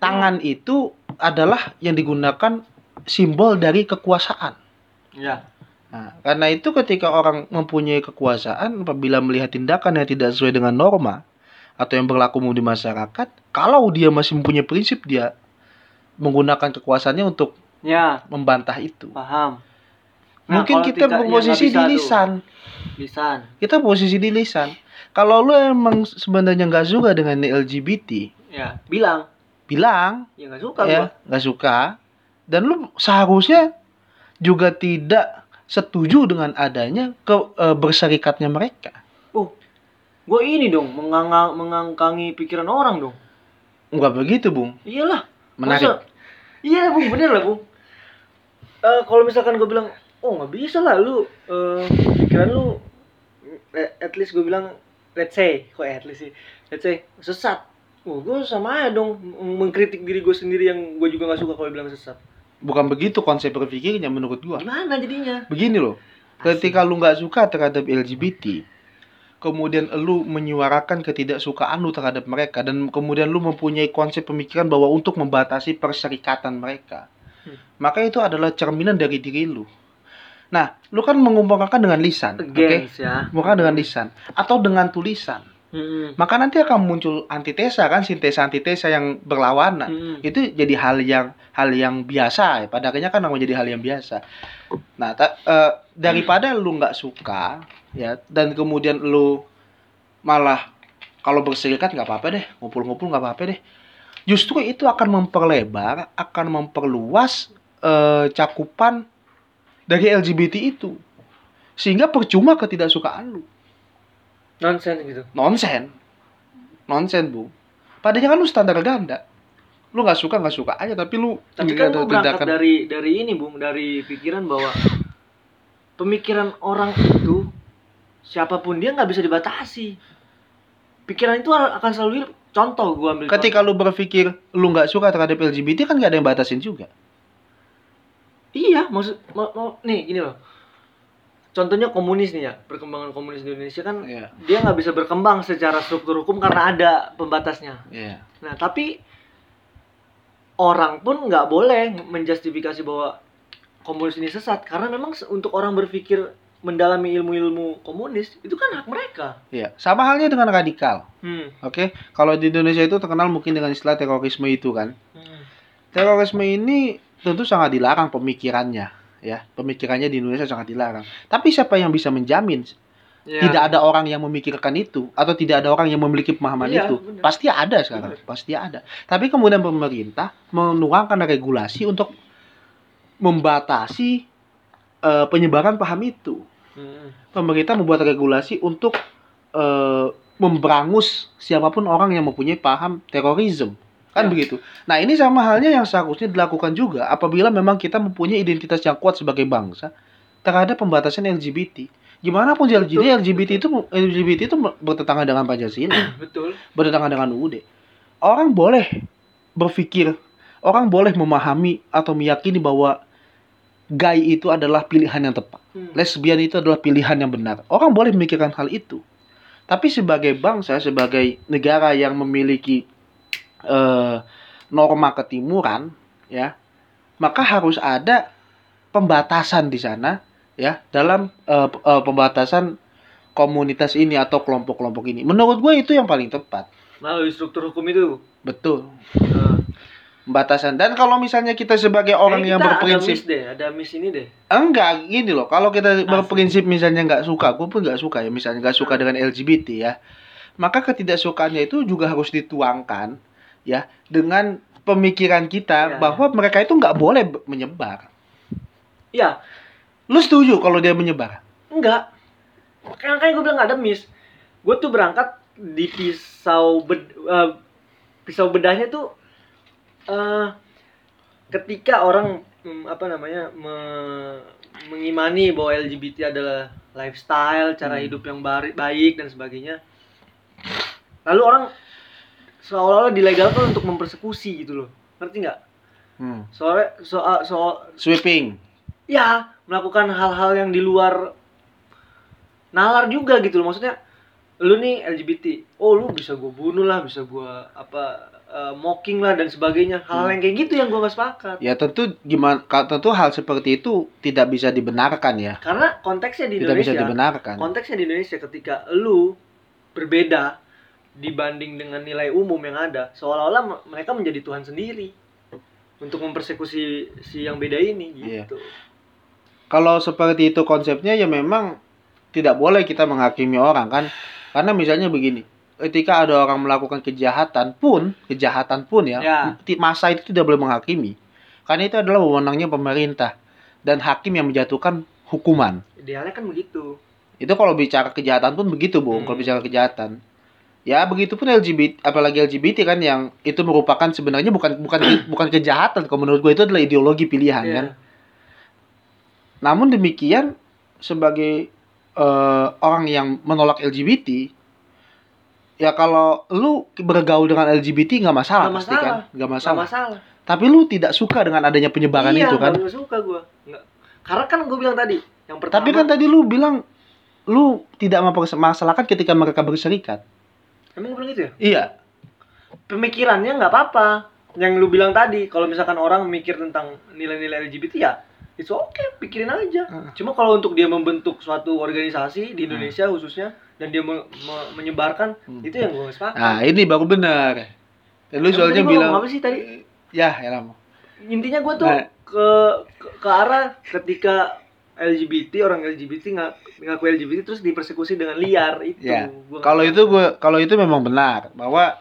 B: Tangan itu adalah yang digunakan simbol dari kekuasaan.
A: Ya.
B: Nah, karena itu ketika orang mempunyai kekuasaan apabila melihat tindakan yang tidak sesuai dengan norma atau yang berlaku umum di masyarakat, kalau dia masih mempunyai prinsip dia menggunakan kekuasaannya untuk
A: Ya,
B: membantah itu.
A: paham. Nah,
B: Mungkin kita berposisi
A: nggak
B: di
A: tuh.
B: lisan.
A: lisan
B: Kita posisi di lisan. Kalau lu emang sebenarnya nggak suka dengan LGBT,
A: ya bilang
B: bilang
A: ya nggak suka gua
B: ya nggak suka. Dan lu seharusnya juga tidak setuju dengan adanya ke eh, berserikatnya mereka.
A: gue ini dong mengang mengangkangi pikiran orang dong
B: Enggak begitu, Bung.
A: iyalah
B: Menarik.
A: Masa- iya bung bener lah bung Eh, kalau misalkan gue bilang oh nggak bisa lah lu eh, pikiran lu eh, at least gue bilang let's say kok at least sih let's say sesat oh gue sama aja dong meng- mengkritik diri gue sendiri yang gue juga nggak suka kalau bilang sesat
B: Bukan begitu konsep berpikirnya menurut gua.
A: gimana jadinya
B: Begini loh. Ketika lu nggak suka terhadap LGBT, kemudian lu menyuarakan ketidaksukaan lu terhadap mereka dan kemudian lu mempunyai konsep pemikiran bahwa untuk membatasi perserikatan mereka,
A: Hmm.
B: maka itu adalah cerminan dari diri lu. Nah, lu kan mengungkapkan dengan lisan, oke?
A: Against ya
B: dengan lisan atau dengan tulisan.
A: Mm-mm.
B: Maka nanti akan muncul antitesa kan, sintesa antitesa yang berlawanan.
A: Mm-mm.
B: Itu jadi hal yang hal yang biasa ya. Pada akhirnya kan akan menjadi hal yang biasa. Nah, ta- eh, daripada lu nggak suka ya dan kemudian lu malah kalau berserikat nggak apa-apa deh, ngumpul-ngumpul nggak apa-apa deh. Justru itu akan memperlebar, akan memperluas eh, cakupan dari LGBT itu. Sehingga percuma ketidaksukaan lu.
A: Nonsense gitu
B: Nonsen. Nonsen, Bu. Padahal kan lu standar ganda. Lu nggak suka nggak suka aja tapi lu
A: tapi kan gue berangkat
B: tindakan.
A: dari dari ini bung dari pikiran bahwa pemikiran orang itu siapa pun dia nggak bisa dibatasi pikiran itu akan selalu contoh gue ambil
B: Ketika
A: contoh.
B: lu berpikir lu nggak suka terhadap LGBT kan nggak ada yang batasin juga.
A: iya maksud mau, mau- nih gini loh contohnya komunis nih ya perkembangan komunis di Indonesia kan
B: Iya.
A: dia nggak bisa berkembang secara struktur hukum karena ada pembatasnya
B: Iya.
A: Nah, tapi orang pun nggak boleh menjustifikasi bahwa komunis ini sesat karena memang untuk orang berpikir mendalami ilmu-ilmu komunis itu kan hak mereka.
B: Iya. Sama halnya dengan radikal.
A: Hmm.
B: Oke. Kalau di Indonesia itu terkenal mungkin dengan istilah terorisme itu kan. Terorisme ini tentu sangat dilarang pemikirannya ya. Pemikirannya di Indonesia sangat dilarang. Tapi siapa yang bisa menjamin
A: Ya.
B: tidak ada orang yang memikirkan itu atau tidak ada orang yang memiliki pemahaman
A: Iya,
B: itu
A: benar.
B: pasti ada sekarang pasti ada tapi kemudian pemerintah menuangkan regulasi untuk membatasi eh, penyebaran paham itu
A: Hmm.
B: pemerintah membuat regulasi untuk eh, memberangus siapa pun orang yang mempunyai paham terorisme kan
A: Ya.
B: begitu nah ini sama halnya yang seharusnya dilakukan juga apabila memang kita mempunyai identitas yang kuat sebagai bangsa terhadap pembatasan LGBT gimana pun LGBT
A: Betul.
B: LGBT itu LGBT itu bertentangan dengan Pancasila
A: Betul.
B: bertentangan dengan UUD orang boleh berpikir orang boleh memahami atau meyakini bahwa gay itu adalah pilihan yang tepat
A: Hmm.
B: lesbian itu adalah pilihan yang benar. Orang boleh memikirkan hal itu. Tapi sebagai bangsa, sebagai negara yang memiliki eh, norma ketimuran, ya, maka harus ada pembatasan di sana, ya, dalam eh, eh, pembatasan komunitas ini atau kelompok-kelompok ini. Menurut gue itu yang paling tepat.
A: Melalui struktur hukum itu.
B: Betul.
A: eh,
B: Pembatasan. Dan kalau misalnya kita sebagai orang
A: kayaknya
B: yang
A: kita
B: berprinsip
A: ada miss deh, ada miss ini deh.
B: Enggak, gini loh. Kalau kita
A: Asik.
B: berprinsip misalnya nggak suka, gue pun nggak suka ya. Misalnya nggak suka dengan LGBT ya, maka ketidaksukaannya itu juga harus dituangkan ya dengan pemikiran kita
A: Ya,
B: bahwa mereka itu nggak boleh menyebar.
A: Iya,
B: Lu setuju kalau dia menyebar?
A: enggak. Kan kan gue bilang ada miss. Gue tuh berangkat di pisau bed, eh, pisau bedahnya tuh eh ketika orang hmm, apa namanya me- mengimani bahwa LGBT adalah lifestyle, cara
B: Hmm.
A: hidup yang baik dan sebagainya. Lalu orang seolah-olah dilegalkan untuk mempersekusi gitu loh. Ngerti nggak?
B: Hmm.
A: Soalnya soal soal
B: Sweeping.
A: ya melakukan hal-hal yang di luar nalar juga gitu loh maksudnya lu nih LGBT oh lu bisa gue bunuh lah bisa gue apa eh, mocking lah dan sebagainya hal,
B: Hmm.
A: yang kayak gitu yang gue gak sepakat
B: Ya tentu gimana? Tentu hal seperti itu tidak bisa dibenarkan ya.
A: karena konteksnya di
B: Tidak bisa
A: Indonesia
B: dibenarkan.
A: konteksnya di Indonesia ketika lu berbeda dibanding dengan nilai umum yang ada seolah-olah me- mereka menjadi Tuhan sendiri untuk mempersekusi si yang beda ini
B: Iya.
A: gitu
B: kalau seperti itu konsepnya ya memang tidak boleh kita menghakimi orang kan karena misalnya begini ketika ada orang melakukan kejahatan pun kejahatan pun ya,
A: Ya.
B: masa itu tidak boleh menghakimi karena itu adalah wewenangnya pemerintah dan hakim yang menjatuhkan hukuman
A: idealnya kan begitu
B: itu kalau bicara kejahatan pun begitu bung
A: Hmm.
B: kalau bicara kejahatan ya begitu pun LGBT apalagi LGBT kan yang itu merupakan sebenarnya bukan bukan bukan kejahatan. Kalau menurut gue itu adalah ideologi pilihan
A: Iya.
B: kan? Namun demikian sebagai eh, orang yang menolak LGBT ya kalau lu bergaul dengan LGBT nggak masalah
A: Nggak
B: pasti
A: masalah.
B: kan nggak masalah.
A: masalah.
B: Tapi lu tidak suka dengan adanya penyebaran
A: iya,
B: itu kan?
A: suka gue karena kan gue bilang tadi yang pertama
B: tapi kan tadi lu bilang lu tidak mempermasalahkan ketika mereka berserikat
A: emang bilang gitu ya
B: iya
A: pemikirannya nggak apa-apa yang lu bilang tadi kalau misalkan orang mikir tentang nilai-nilai LGBT ya itu oke pikirin aja
B: Heeh.
A: cuma kalau untuk dia membentuk suatu organisasi
B: Hmm.
A: di Indonesia khususnya dan dia me- me- menyebarkan
B: Hmm.
A: itu yang gue nggak sepakat
B: Nah, ini baru benar. Dan lu
A: Emang
B: soalnya bilang,
A: apa sih tadi
B: ya, ya lama.
A: intinya gue tuh
B: Nah.
A: ke, ke ke arah ketika LGBT orang LGBT nggak ngaku LGBT terus dipersekusi dengan liar itu
B: Ya.
A: Gua nggak
B: Kalau itu gua kalau itu memang benar bahwa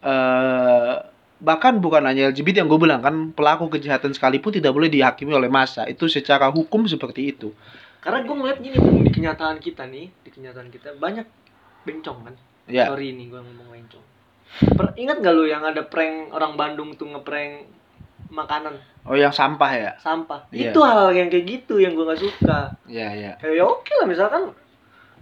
B: eh bahkan bukan hanya LGBT yang gue bilang kan pelaku kejahatan sekalipun tidak boleh dihakimi oleh massa itu secara hukum seperti itu.
A: Karena gue ngeliat gini Bung, di kenyataan kita nih di kenyataan kita banyak bencong kan?
B: Ya.
A: Sorry nih gue ngomong bencong. Per- ingat gak lu yang ada prank orang Bandung tuh ngeprank makanan.
B: Oh yang sampah ya?
A: Sampah.
B: Iya.
A: itu hal yang kayak gitu yang gue nggak suka.
B: Ya ya
A: kayak ya oke lah misalkan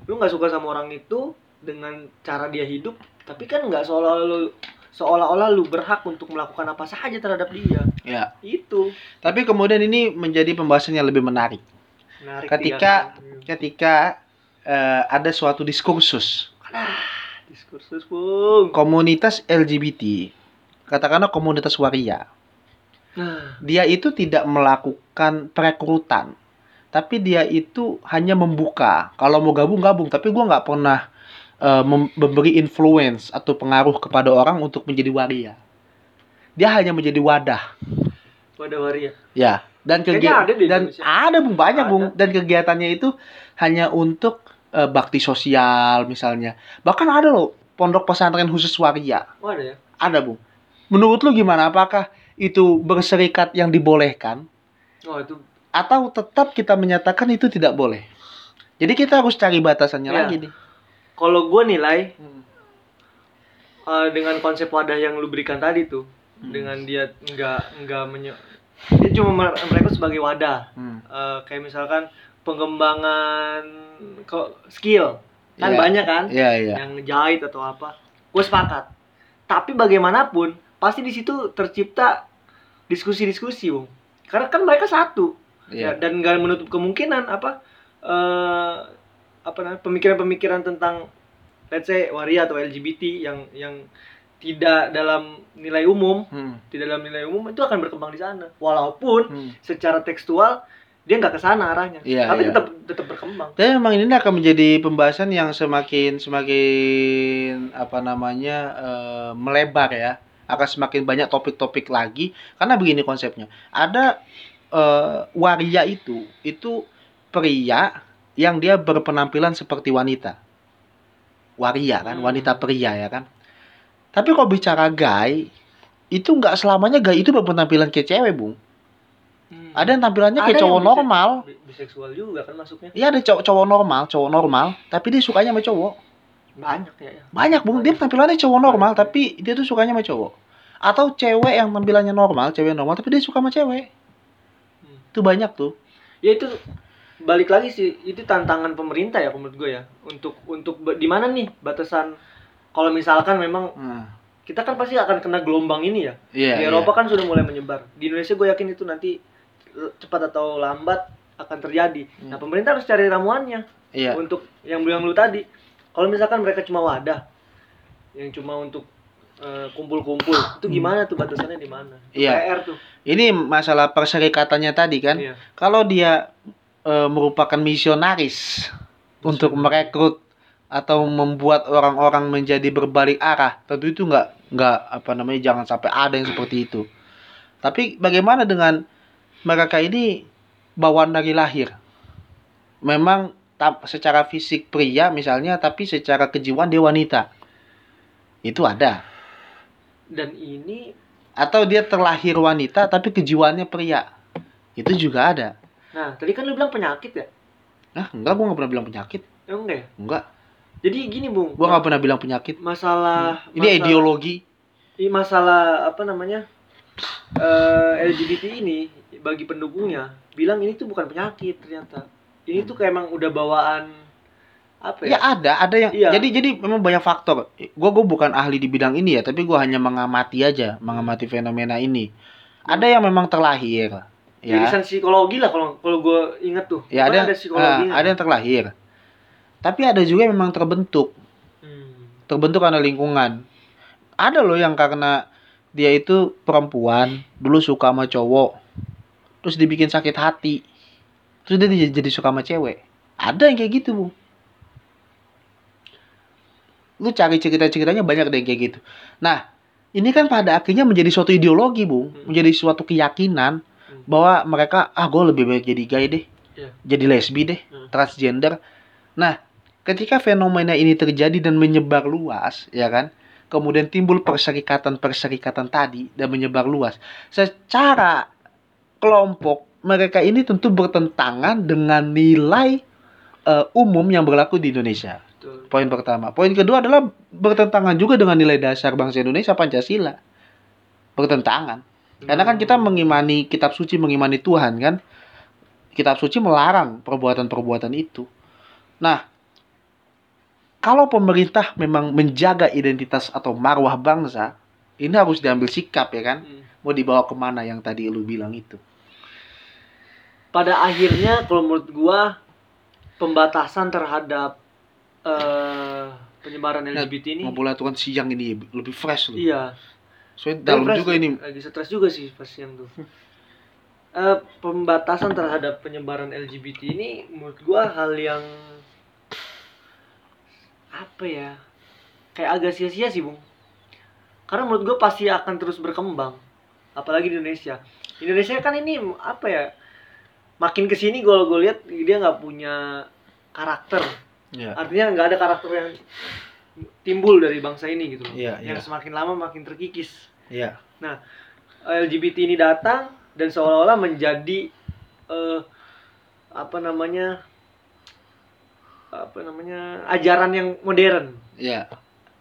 A: lu nggak suka sama orang itu dengan cara dia hidup tapi kan nggak seolah lu seolah-olah lu berhak untuk melakukan apa saja terhadap dia.
B: Ya
A: itu.
B: Tapi kemudian ini menjadi pembahasan yang lebih menarik.
A: Menarik
B: Ketika-
A: dia kan.
B: ketika eh, ada suatu diskursus.
A: Ah, diskursus bung.
B: Komunitas LGBT katakanlah komunitas waria dia itu tidak melakukan perekrutan tapi dia itu hanya membuka. Kalau mau gabung gabung. Tapi gua nggak pernah mem- memberi influence atau pengaruh kepada orang untuk menjadi waria. Dia hanya menjadi wadah.
A: Wadah waria.
B: Ya dan kegiatan dan
A: Indonesia.
B: ada bung banyak
A: Ada.
B: bung dan kegiatannya itu hanya untuk eh, bakti sosial misalnya. Bahkan ada loh pondok pesantren khusus waria.
A: Oh ada ya?
B: Ada bung menurut lu gimana? Apakah itu berserikat yang dibolehkan
A: oh itu
B: atau tetap kita menyatakan itu tidak boleh. Jadi kita harus cari batasannya
A: Iya.
B: lagi nih.
A: kalau gue nilai eh, dengan konsep wadah yang lu berikan tadi tuh
B: Hmm.
A: dengan dia nggak nggak menye dia cuma mer- mereka sebagai wadah
B: Hmm.
A: Eh, kayak misalkan pengembangan kok skill kan
B: Iya.
A: banyak kan
B: Iya iya.
A: yang jahit atau apa gue sepakat tapi bagaimanapun pasti di situ tercipta diskusi-diskusi bung karena kan mereka satu ya,
B: Iya.
A: dan nggak menutup kemungkinan apa eh apa namanya pemikiran-pemikiran tentang let's say waria atau LGBT yang yang tidak dalam nilai umum
B: Hmm.
A: tidak dalam nilai umum itu akan berkembang di sana walaupun
B: Hmm.
A: secara tekstual dia nggak ke sana arahnya
B: Iya,
A: tapi
B: iya.
A: tetap tetap berkembang
B: Tapi memang ini akan menjadi pembahasan yang semakin semakin apa namanya eh, melebar ya. Akan semakin banyak topik-topik lagi karena begini konsepnya. Ada eh, waria itu itu pria yang dia berpenampilan seperti wanita. Waria kan,
A: Hmm.
B: wanita pria ya kan. Tapi kalau bicara gay itu nggak selamanya gay itu berpenampilan kayak cewek, Bung. Ada yang tampilannya kayak
A: Ada
B: cowok normal.
A: Bi- biseksual juga kan masuknya
B: Iya ada cowok cowok normal, cowok normal, tapi dia sukanya sama cowok.
A: Banyak ya, ya.
B: Banyak bung, dia tampilannya cowok normal, tapi dia tuh sukanya sama cowok. Atau cewek yang tampilannya normal, cewek normal, tapi dia suka sama cewek.
A: Hmm.
B: Itu banyak tuh.
A: ya itu balik lagi sih itu tantangan pemerintah ya menurut gue ya untuk untuk di mana nih batasan kalau misalkan memang kita kan pasti akan kena gelombang ini ya
B: Iya.
A: di Eropa kan sudah mulai menyebar di Indonesia gue yakin itu nanti eh, cepat atau lambat akan terjadi
B: Hmm.
A: nah pemerintah harus cari ramuannya
B: Iya.
A: untuk yang bilang lu tadi kalau misalkan mereka cuma wadah yang cuma untuk eh, kumpul-kumpul itu gimana tuh batasannya di mana
B: Hmm. Iya.
A: PR tuh
B: Ini masalah perserikatannya tadi kan.
A: Iya.
B: Kalau dia eh, merupakan misionaris untuk merekrut atau membuat orang-orang menjadi berbalik arah, tentu itu nggak nggak apa namanya jangan sampai ada yang seperti itu. Tapi bagaimana dengan mereka ini bawaan dari lahir? memang secara fisik pria misalnya tapi secara kejiwaan dia wanita. Itu ada.
A: dan ini
B: Atau dia terlahir wanita tapi kejiwaannya pria. Itu juga ada.
A: nah tadi kan lu bilang penyakit ya
B: Nah, enggak gua nggak pernah bilang penyakit.
A: ya enggak ya
B: Enggak.
A: jadi gini bung
B: Gua nggak pernah bilang penyakit.
A: masalah
B: Ini
A: masalah-
B: ideologi.
A: Ini masalah apa namanya eh, LGBT ini bagi pendukungnya bilang ini tuh bukan penyakit ternyata ini tuh kayak emang udah bawaan apa
B: Ya
A: ya,
B: ada, ada yang
A: Iya.
B: jadi jadi memang banyak faktor. Gua gua bukan ahli di bidang ini ya, tapi gua hanya mengamati aja, mengamati fenomena ini. Ada yang memang terlahir, ya.
A: irisan psikologi lah kalau kalau gue inget tuh
B: Ya
A: Kan
B: ada,
A: psikologi
B: ah, ada yang terlahir. Tapi ada juga yang memang terbentuk,
A: hmm.
B: terbentuk karena lingkungan. Ada loh yang karena dia itu perempuan, dulu suka sama cowok, terus dibikin sakit hati, terus dia jadi, jadi suka sama cewek. Ada yang kayak gitu, Bu. Lu cari cerita-ceritanya banyak deh kayak gitu. Nah, ini kan pada akhirnya menjadi suatu ideologi, Bu.
A: Hmm.
B: Menjadi suatu keyakinan
A: Hmm.
B: bahwa mereka, ah gue lebih baik jadi gay deh.
A: Iya.
B: Jadi lesbi deh,
A: Hmm.
B: transgender. Nah, ketika fenomena ini terjadi dan menyebar luas, ya kan? Kemudian timbul perserikatan-perserikatan tadi dan menyebar luas. Secara kelompok mereka ini tentu bertentangan dengan nilai eh, umum yang berlaku di Indonesia.
A: Betul.
B: Poin pertama. Poin kedua adalah bertentangan juga dengan nilai dasar bangsa Indonesia Pancasila. Bertentangan. Karena kan kita mengimani kitab suci, mengimani Tuhan kan. Kitab suci melarang perbuatan-perbuatan itu. Nah, kalau pemerintah memang menjaga identitas atau marwah bangsa, ini harus diambil sikap ya kan.
A: Hmm.
B: Mau dibawa ke mana yang tadi lu bilang itu.
A: Pada akhirnya kalau menurut gua pembatasan terhadap eh, penyebaran
B: Nah,
A: LGBT ini
B: Mau Tuhan siang ini lebih fresh lu.
A: iya.
B: Soalnya dalam
A: Fresh,
B: juga ini.
A: lagi stres juga sih pas yang tuh. Eh, pembatasan terhadap penyebaran LGBT ini menurut gua hal yang apa ya? Kayak agak sia-sia sih bung. Karena menurut gua pasti akan terus berkembang apalagi di Indonesia. Indonesia kan ini apa ya makin ke sini gue gue lihat dia nggak punya karakter
B: Ya.
A: artinya nggak ada karakter yang timbul dari bangsa ini gitu loh
B: Iya,
A: yang
B: iya.
A: semakin lama makin terkikis
B: Iya.
A: LGBT ini datang dan seolah-olah menjadi eh, apa namanya apa namanya ajaran yang modern.
B: Iya.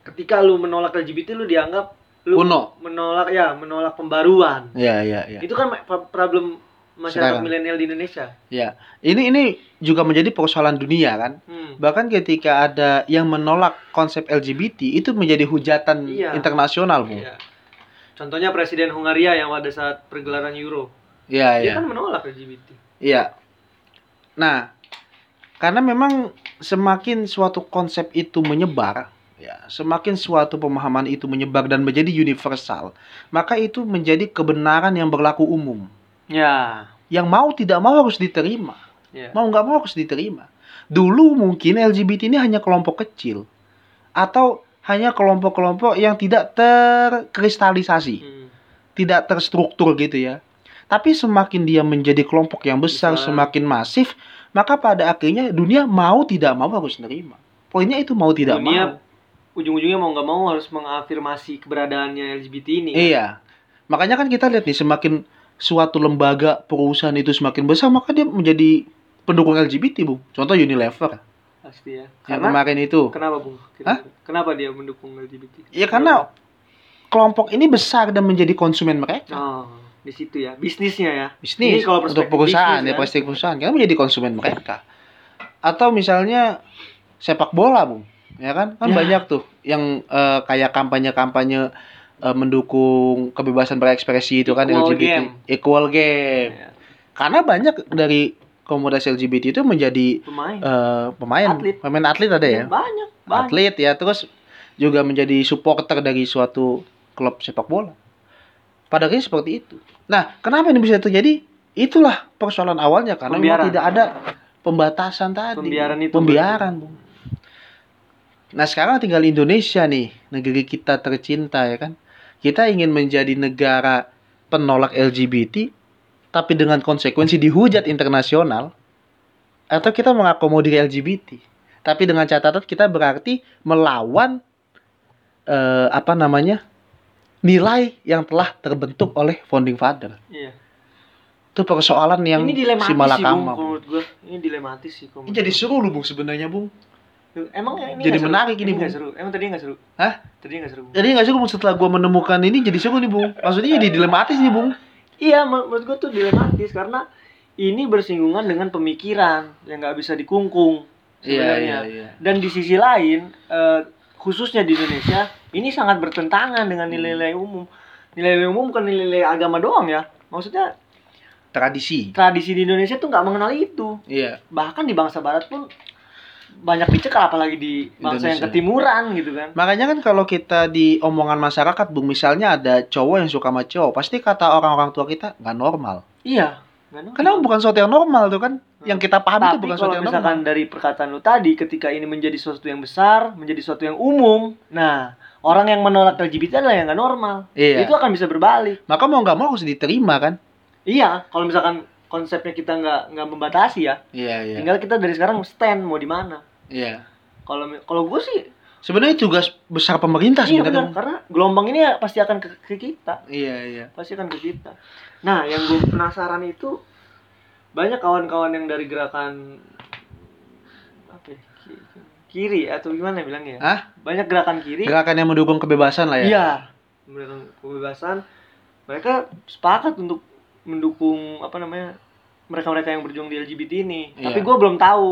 A: Ketika lu menolak LGBT lu dianggap lu
B: Kuno.
A: menolak ya menolak pembaruan.
B: Iya, iya, iya.
A: Itu kan problem masyarakat milenial di Indonesia.
B: Ya, ini ini juga menjadi persoalan dunia kan.
A: Hmm.
B: Bahkan ketika ada yang menolak konsep LGBT itu menjadi hujatan
A: Iya.
B: internasional, Bu.
A: Iya. Contohnya Presiden Hungaria yang pada saat pergelaran Euro,
B: Iya,
A: dia
B: iya.
A: kan menolak LGBT.
B: Iya. Nah, karena memang semakin suatu konsep itu menyebar, ya, semakin suatu pemahaman itu menyebar dan menjadi universal, maka itu menjadi kebenaran yang berlaku umum.
A: Ya.
B: Yang mau tidak mau harus diterima.
A: Ya.
B: mau nggak mau harus diterima. Dulu mungkin LGBT ini hanya kelompok kecil atau hanya kelompok-kelompok yang tidak terkristalisasi,
A: Hmm.
B: tidak terstruktur gitu ya. Tapi semakin dia menjadi kelompok yang besar,
A: Besar.
B: semakin masif, maka pada akhirnya dunia mau tidak mau harus menerima. Poinnya itu mau tidak
A: Dunia
B: mau.
A: ujung-ujungnya mau nggak mau harus mengafirmasi keberadaannya LGBT ini. kan?
B: Iya. Makanya kan kita lihat nih semakin suatu lembaga perusahaan itu semakin besar, maka dia menjadi pendukung LGBT, Bu. Contoh Unilever
A: Pasti ya.
B: yang
A: Karena
B: kemarin itu.
A: kenapa, Bung? Kira-kira? Kenapa dia mendukung LGBT?
B: Ya karena kelompok ini besar dan menjadi konsumen mereka.
A: Oh, di situ ya. Bisnisnya ya.
B: Bisnis
A: Ini kalau
B: untuk perusahaan
A: bisnis,
B: ya
A: kan?
B: pasti perusahaan karena menjadi konsumen mereka. Atau misalnya sepak bola, Bung. Ya kan? Kan
A: Ya.
B: banyak tuh yang eh, kayak kampanye-kampanye eh, mendukung kebebasan berekspresi itu kan
A: Equal
B: LGBT,
A: game.
B: equal game.
A: Ya.
B: Karena banyak dari komunitas LGBT itu menjadi
A: Pemain.
B: eh, pemain,
A: Atlet.
B: pemain atlet ada ya.
A: Banyak, banyak.
B: atlet ya terus juga menjadi supporter dari suatu klub sepak bola. Pada akhirnya seperti itu. Nah, kenapa ini bisa terjadi? Itulah persoalan awalnya karena memang tidak ada pembatasan tadi.
A: Pembiaran itu
B: Pembiaran, Bung. Nah, sekarang tinggal Indonesia nih, negeri kita tercinta ya kan. Kita ingin menjadi negara penolak LGBT tapi dengan konsekuensi dihujat internasional. atau kita mengakomodir LGBT. Tapi dengan catatan kita berarti melawan eh, apa namanya? nilai yang telah terbentuk oleh founding father.
A: Iya.
B: Itu persoalan yang
A: ini dilematis
B: si
A: sih, Bung,
B: Malakama.
A: kalau menurut gua. Ini dilematis sih
B: Ini jadi seru lu, Bung, sebenarnya, Bung.
A: Emang ini
B: jadi
A: nggak seru?
B: menarik ini,
A: nggak
B: Bung.
A: seru. Emang tadi nggak seru?
B: Hah?
A: Tadi nggak seru. Bung.
B: Jadi nggak sih, Bung, setelah gua menemukan ini jadi seru nih, Bung. Maksudnya jadi dilematis nih, Bung.
A: Iya, men- menurut gua tuh dilematis karena ini bersinggungan dengan pemikiran yang nggak bisa dikungkung sebenarnya.
B: iya.
A: Dan di sisi lain, eh, khususnya di Indonesia, ini sangat bertentangan dengan nilai-nilai umum. Nilai-nilai umum bukan nilai agama doang ya. Maksudnya
B: Tradisi.
A: tradisi di Indonesia tuh nggak mengenal itu.
B: Iya.
A: Bahkan di bangsa Barat pun banyak dicekal apalagi di bangsa yang
B: Indonesia.
A: ketimuran gitu kan.
B: Makanya kan kalau kita di omongan masyarakat, Bung, misalnya ada cowok yang suka sama cowok, pasti kata orang-orang tua kita nggak normal.
A: Iya. normal.
B: Karena bukan sesuatu yang normal tuh kan. Yang kita paham itu
A: Tapi
B: bukan
A: kalau
B: sesuatu yang
A: misalkan
B: normal.
A: dari perkataan lu tadi, ketika ini menjadi sesuatu yang besar, menjadi sesuatu yang umum, nah orang yang menolak LGBT adalah yang nggak normal.
B: Iya.
A: Itu akan bisa berbalik.
B: Maka mau nggak mau harus diterima kan?
A: Iya, kalau misalkan konsepnya kita nggak nggak membatasi ya,
B: Iya, iya.
A: tinggal kita dari sekarang stand mau di mana.
B: Iya.
A: Kalau kalau gue sih,
B: Sebenarnya tugas besar pemerintah
A: iya
B: sebenarnya.
A: benar, karena gelombang ini ya pasti akan ke, ke kita.
B: Iya, iya.
A: pasti akan ke kita. Nah, yang gue penasaran itu banyak kawan-kawan yang dari gerakan apa ya, ki- kiri atau gimana bilangnya? ya?
B: Hah?
A: Banyak gerakan kiri.
B: Gerakan yang mendukung kebebasan lah ya.
A: Iya, gerakan kebebasan. Mereka sepakat untuk mendukung apa namanya mereka-mereka yang berjuang di LGBT ini.
B: Iya.
A: Tapi gue belum tahu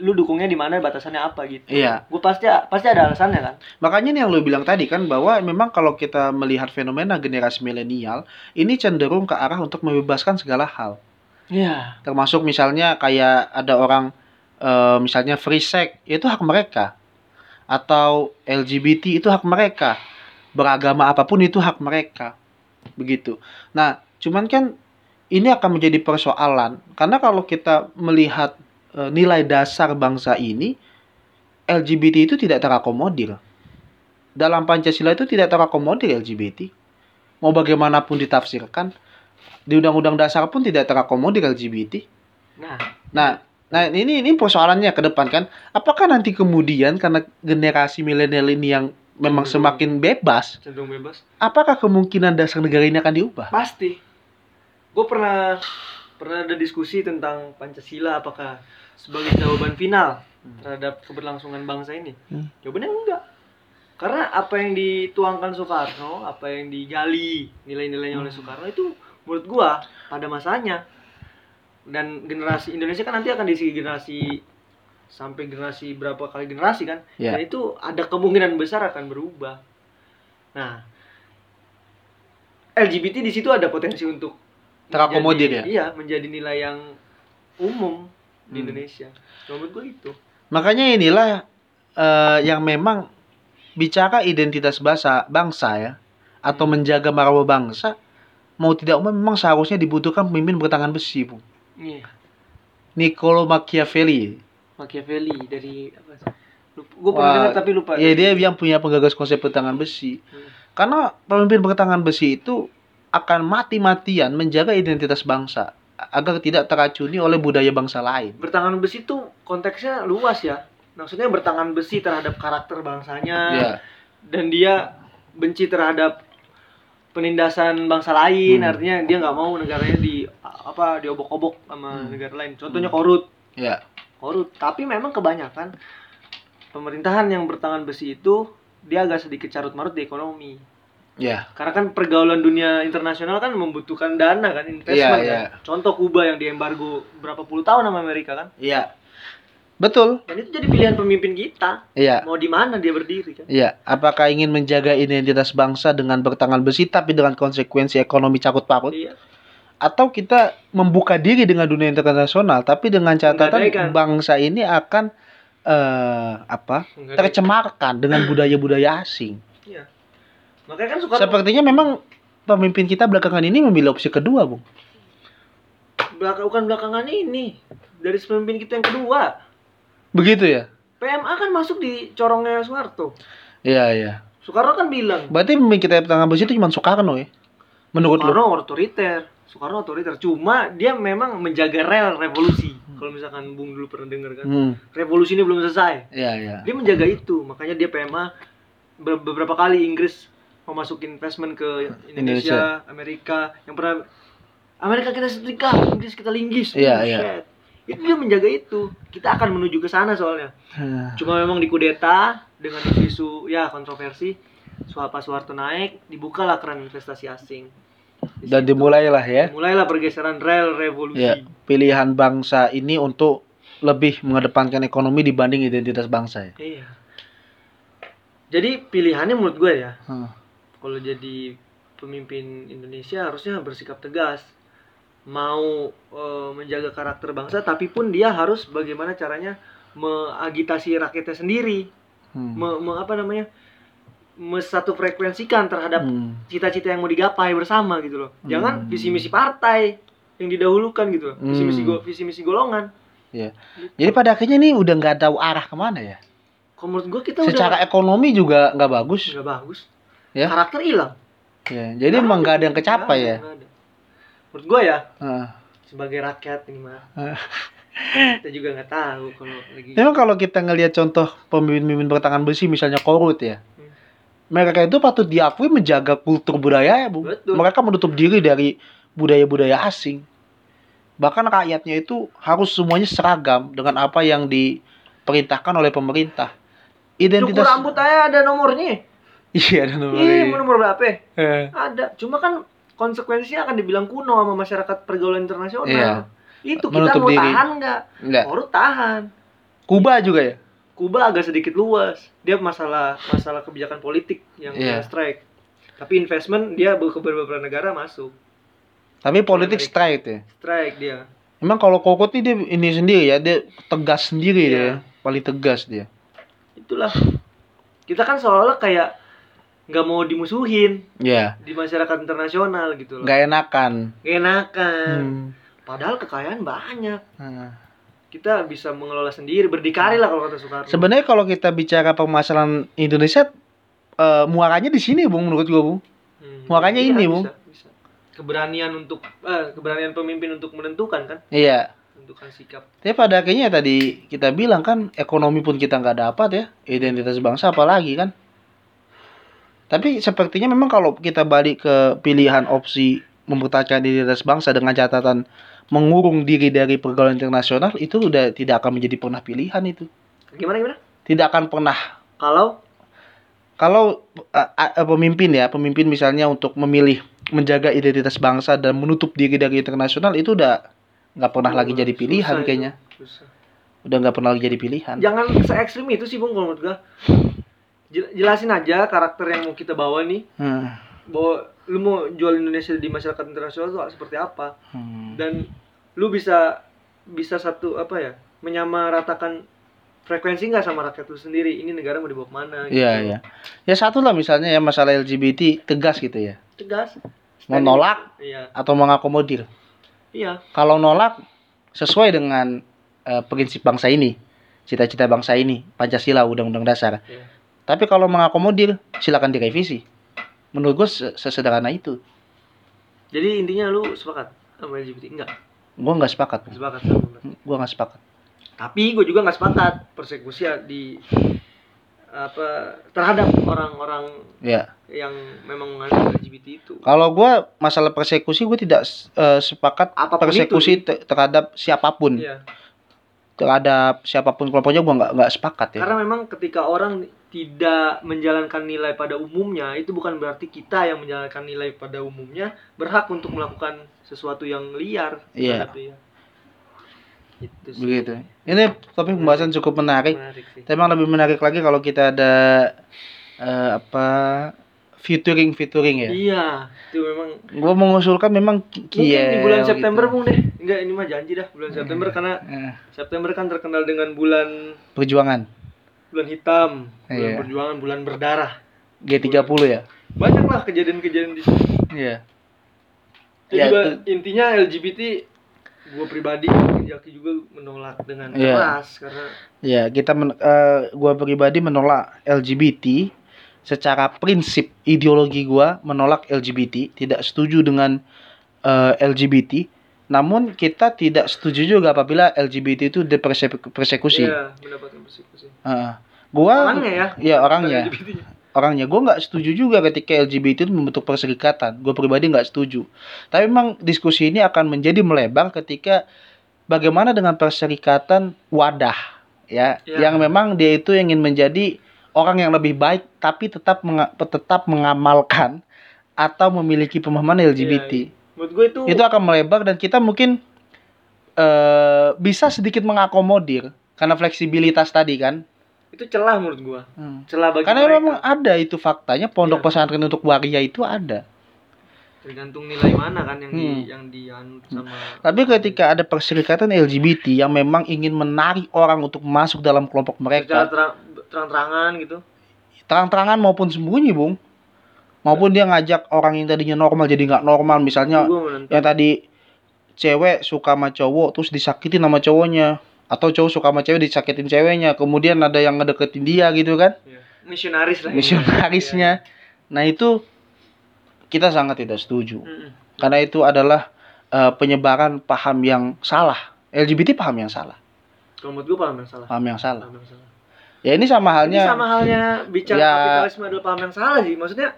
A: lu dukungnya di mana batasannya apa gitu.
B: Iya.
A: Gue pasti pasti ada alasannya kan.
B: Makanya nih yang lu bilang tadi kan bahwa memang kalau kita melihat fenomena generasi milenial ini cenderung ke arah untuk membebaskan segala hal.
A: Iya.
B: Termasuk misalnya kayak ada orang eh, misalnya free sex itu hak mereka. Atau LGBT itu hak mereka. Beragama apa pun itu hak mereka. Begitu. Nah, cuman kan ini akan menjadi persoalan karena kalau kita melihat eh, nilai dasar bangsa ini LGBT itu tidak terakomodir. Dalam Pancasila itu tidak terakomodir LGBT. Mau bagaimanapun ditafsirkan, di Undang-Undang Dasar pun tidak terakomodir LGBT.
A: Nah,
B: Nah, nah ini ini persoalannya ke depan kan. Apakah nanti kemudian karena generasi milenial ini yang memang
A: Hmm.
B: semakin bebas,
A: cenderung bebas.
B: apakah kemungkinan dasar negara ini akan diubah?
A: Pasti. Gue pernah pernah ada diskusi tentang Pancasila apakah sebagai jawaban final terhadap keberlangsungan bangsa ini.
B: Hmm.
A: Jawabannya enggak. Karena apa yang dituangkan Soekarno, apa yang digali nilai-nilainya oleh
B: Hmm.
A: Soekarno itu menurut gua pada masanya dan generasi Indonesia kan nanti akan diisi generasi sampai generasi berapa kali generasi kan
B: Ya.
A: dan itu ada kemungkinan besar akan berubah nah LGBT di situ ada potensi untuk
B: Terakomodir
A: menjadi- iya menjadi nilai yang umum di
B: Hmm.
A: Indonesia menurut gua itu
B: Makanya inilah eh, yang memang bicara identitas bangsa bangsa ya atau
A: Hmm.
B: menjaga marwah bangsa mau tidak mau memang seharusnya dibutuhkan pemimpin bertangan besi, Bung.
A: iya
B: Niccolo Machiavelli.
A: Machiavelli dari apa gue pernah dengar tapi lupa
B: Ya dia yang punya penggagas konsep bertangan besi.
A: Hmm.
B: Karena pemimpin bertangan besi itu akan mati-matian menjaga identitas bangsa agar tidak teracuni oleh budaya bangsa lain.
A: bertangan besi itu konteksnya luas ya maksudnya bertangan besi terhadap karakter bangsanya
B: Ya,
A: dan dia benci terhadap penindasan bangsa lain
B: Hmm.
A: artinya dia nggak mau negaranya di apa diobok-obok sama
B: Hmm.
A: negara lain contohnya
B: Hmm.
A: korut
B: ya,
A: korut tapi memang kebanyakan pemerintahan yang bertangan besi itu dia agak sedikit carut marut di ekonomi
B: ya,
A: karena kan pergaulan dunia internasional kan membutuhkan dana kan investment
B: Iya,
A: kan contoh Kuba yang diembargo berapa puluh tahun sama Amerika kan
B: ya. Betul.
A: dan itu jadi pilihan pemimpin kita
B: Iya.
A: mau di mana dia berdiri kan
B: Iya, apakah ingin menjaga identitas bangsa dengan bertangan besi tapi dengan konsekuensi ekonomi carut parut
A: iya
B: atau kita membuka diri dengan dunia internasional tapi dengan catatan
A: Menggadaikan.
B: bangsa ini akan eh apa? Tercemarkan dengan budaya-budaya asing.
A: iya makanya kan Soekarno
B: Sepertinya memang pemimpin kita belakangan ini memilih opsi kedua, Bung.
A: belakang bukan belakangan ini dari pemimpin kita yang kedua
B: Begitu ya?
A: PMA kan masuk di corongnya Soeharto
B: Iya, iya.
A: Soekarno kan bilang
B: Berarti pemimpin kita bertangan besi itu cuma Soekarno ya? Menurut lu?
A: Soekarno otoriter Soekarno otoriter cuma dia memang menjaga rel revolusi kalau misalkan Bung dulu pernah denger kan
B: Hmm.
A: revolusi ini belum selesai
B: Iya, iya.
A: dia menjaga itu makanya dia PMA ber- beberapa kali Inggris memasukin investment ke Indonesia, Amerika yang pernah Amerika kita setrika Inggris kita linggis
B: Iya,
A: Oh,
B: iya.
A: shit. itu dia menjaga itu kita akan menuju ke sana soalnya
B: Hmm.
A: cuma memang dikudeta dengan isu ya kontroversi soal Pak Soeharto naik dibukalah keran investasi asing Di
B: Dan
A: situ
B: dimulailah ya.
A: mulailah pergeseran rel revolusi
B: Ya, pilihan bangsa ini untuk lebih mengedepankan ekonomi dibanding identitas bangsa ya.
A: iya jadi pilihannya menurut gue ya
B: Hmm.
A: Kalau jadi pemimpin Indonesia harusnya bersikap tegas mau eh, menjaga karakter bangsa tapi pun dia harus bagaimana caranya mengagitasi rakyatnya sendiri
B: Hmm.
A: me, me- apa namanya satu frekuensikan terhadap
B: Hmm.
A: cita-cita yang mau digapai bersama gitu loh jangan
B: Hmm.
A: visi misi partai yang didahulukan gitu loh visi misi
B: Hmm.
A: go, visi misi golongan
B: Ya. Jadi pada akhirnya ini udah nggak tahu arah ke mana ya.
A: kalau menurut gua kita
B: Secara
A: udah
B: ekonomi juga nggak bagus.
A: nggak bagus
B: Ya.
A: karakter hilang
B: Ya, jadi emang nggak ada yang kecapai ya.
A: ada, menurut gua ya
B: Heeh.
A: sebagai rakyat ini mah
B: Ah.
A: kita juga nggak tahu kalau lagi
B: Memang kalau kita ngelihat contoh pemimpin-pemimpin bertangan besi misalnya Korut ya.
A: Hmm.
B: Mereka itu patut diakui menjaga kultur budaya ya, Bu.
A: Betul.
B: Mereka menutup diri dari budaya-budaya asing. Bahkan rakyatnya itu harus semuanya seragam dengan apa yang diperintahkan oleh pemerintah.
A: cukur
B: Identitas
A: rambut aja ada nomornya
B: Iya, ada nomor
A: mau nomor berapa ya?
B: Eh,
A: ada cuma kan konsekuensinya akan dibilang kuno sama masyarakat pergaulan internasional
B: Iya.
A: itu kita
B: Menutup
A: mau
B: diri.
A: tahan nggak
B: Enggak.
A: Korut tahan
B: Kuba juga ya?
A: Kuba agak sedikit luas dia masalah masalah kebijakan politik yang
B: Iya.
A: strike tapi investment dia ke beberapa negara masuk
B: Tapi politik straight ya.
A: strike dia
B: Emang kalau Kokot ini dia ini sendiri ya, dia tegas sendiri
A: Iya.
B: dia. Paling tegas dia.
A: itulah kita kan seolah-olah kayak nggak mau dimusuhin
B: Ya,
A: di masyarakat internasional gitu loh
B: nggak enakan.
A: Nggak enakan
B: Hmm.
A: padahal kekayaan banyak
B: Nah.
A: kita bisa mengelola sendiri berdikari lah kalau kata Soekarno
B: Sebenarnya kalau kita bicara permasalahan Indonesia eh, muaranya di sini, Bung, menurut gua, Bung.
A: Hmm,
B: Makanya
A: iya,
B: ini,
A: bisa,
B: Bung.
A: bisa. keberanian untuk eh, keberanian pemimpin untuk menentukan kan
B: Iya.
A: menentukan sikap
B: Tapi pada akhirnya tadi kita bilang kan ekonomi pun kita nggak dapat ya, identitas bangsa apalagi kan. Tapi sepertinya memang kalau kita balik ke pilihan opsi mempertahankan identitas bangsa dengan catatan mengurung diri dari pergaulan internasional itu udah tidak akan menjadi pernah pilihan itu.
A: gimana gimana
B: Tidak akan pernah
A: kalau
B: kalau uh, uh, pemimpin ya, pemimpin misalnya untuk memilih menjaga identitas bangsa dan menutup diri dari internasional itu udah nggak pernah lagi jadi pilihan
A: itu,
B: kayaknya.
A: susah.
B: Udah nggak pernah lagi jadi pilihan.
A: jangan se ekstrim itu sih bung kalau menurut gua Jel- jelasin aja karakter yang mau kita bawa nih
B: Hmm.
A: bahwa lu mau jual Indonesia di masyarakat internasional tuh seperti apa
B: Hmm.
A: dan lu bisa bisa satu apa ya menyamaratakan frekuensi nggak sama rakyat lu sendiri ini negara mau dibawa ke mana gitu.
B: Iya, iya. Ya satu lah misalnya ya masalah LGBT tegas gitu ya.
A: tegas
B: Menolak
A: iya
B: atau mengakomodir.
A: iya
B: Kalau nolak sesuai dengan eh, prinsip bangsa ini, cita-cita bangsa ini, Pancasila, Undang-Undang Dasar.
A: Iya.
B: Tapi kalau mengakomodir, silakan direvisi. Menurut gue se- sesederhana itu.
A: jadi intinya lu sepakat sama LGBT enggak
B: Gue nggak sepakat.
A: Nggak sepakat.
B: Gue nggak sepakat.
A: tapi gue juga nggak sepakat persekusi ya di apa terhadap orang-orang
B: Ya.
A: yang memang menganut LGBT itu
B: Kalau gue masalah persekusi gue tidak eh, sepakat
A: Apa pun
B: persekusi te- terhadap siapa pun.
A: Iya.
B: Terhadap siapa pun kelompoknya gue nggak nggak sepakat ya.
A: Karena memang ketika orang tidak menjalankan nilai pada umumnya, itu bukan berarti kita yang menjalankan nilai pada umumnya berhak untuk melakukan sesuatu yang liar.
B: Iya.
A: terhadap dia. Itu sih.
B: Begitu. Ini topik pembahasan cukup menarik.
A: Menarik sih.
B: Tapi emang lebih menarik lagi kalau kita ada eh, apa featuring featuring ya.
A: Iya, itu memang
B: Gue mengusulkan memang ki-
A: mungkin di bulan
B: gitu.
A: September Bung deh. Enggak, ini mah janji dah bulan September karena
B: Eh,
A: September kan terkenal dengan bulan
B: perjuangan
A: bulan hitam, bulan
B: Iya.
A: perjuangan, bulan berdarah.
B: G30 ya.
A: Banyak lah kejadian-kejadian di situ.
B: Iya.
A: Itu
B: Ya,
A: juga
B: itu-
A: intinya LGBT gue pribadi Jaki juga menolak dengan
B: Iya.
A: keras karena
B: Ya, kita men, eh, gua pribadi menolak LGBT secara prinsip ideologi gua menolak LGBT, tidak setuju dengan eh, LGBT namun kita tidak setuju juga apabila LGBT itu dipersekusi.
A: Iya, mendapatkan persekusi.
B: Heeh. gua
A: Orangnya ya.
B: Iya, orangnya. orangnya gue nggak setuju juga ketika LGBT itu membentuk perserikatan gue pribadi nggak setuju tapi memang diskusi ini akan menjadi melebar ketika bagaimana dengan perserikatan wadah ya
A: Ya.
B: yang memang dia itu ingin menjadi orang yang lebih baik tapi tetap menga- tetap mengamalkan atau memiliki pemahaman LGBT
A: Iya, Menurut gue itu,
B: itu akan melebar dan kita mungkin eh bisa sedikit mengakomodir karena fleksibilitas tadi kan
A: itu celah menurut gua.
B: Hmm.
A: Celah bagi
B: Karena
A: mereka.
B: memang ada itu faktanya pondok
A: Iya.
B: pesantren untuk waria itu ada.
A: tergantung nilai mana kan yang di
B: Hmm.
A: yang dianut sama
B: Tapi ketika ada perserikatan LGBT yang memang ingin menarik orang untuk masuk dalam kelompok mereka,
A: terang, terang-terangan gitu.
B: terang-terangan maupun sembunyi, Bung. Maupun dia ngajak orang yang tadinya normal jadi nggak normal, misalnya yang tadi cewek suka sama cowok terus disakitin sama cowoknya atau cowok suka sama cewek disakitin ceweknya, kemudian ada yang ngedeketin dia gitu kan,
A: Iya. Misionaris lah. ini.
B: misionarisnya. Nah, itu kita sangat tidak setuju.
A: Iya.
B: Karena itu adalah eh, penyebaran paham yang salah LGBT paham yang salah
A: Kalau menurut gua paham yang salah.
B: paham yang salah
A: Paham yang salah.
B: ya ini sama
A: Ini
B: halnya
A: sama halnya bicara
B: Ya.
A: kapitalisme adalah paham yang salah sih. Maksudnya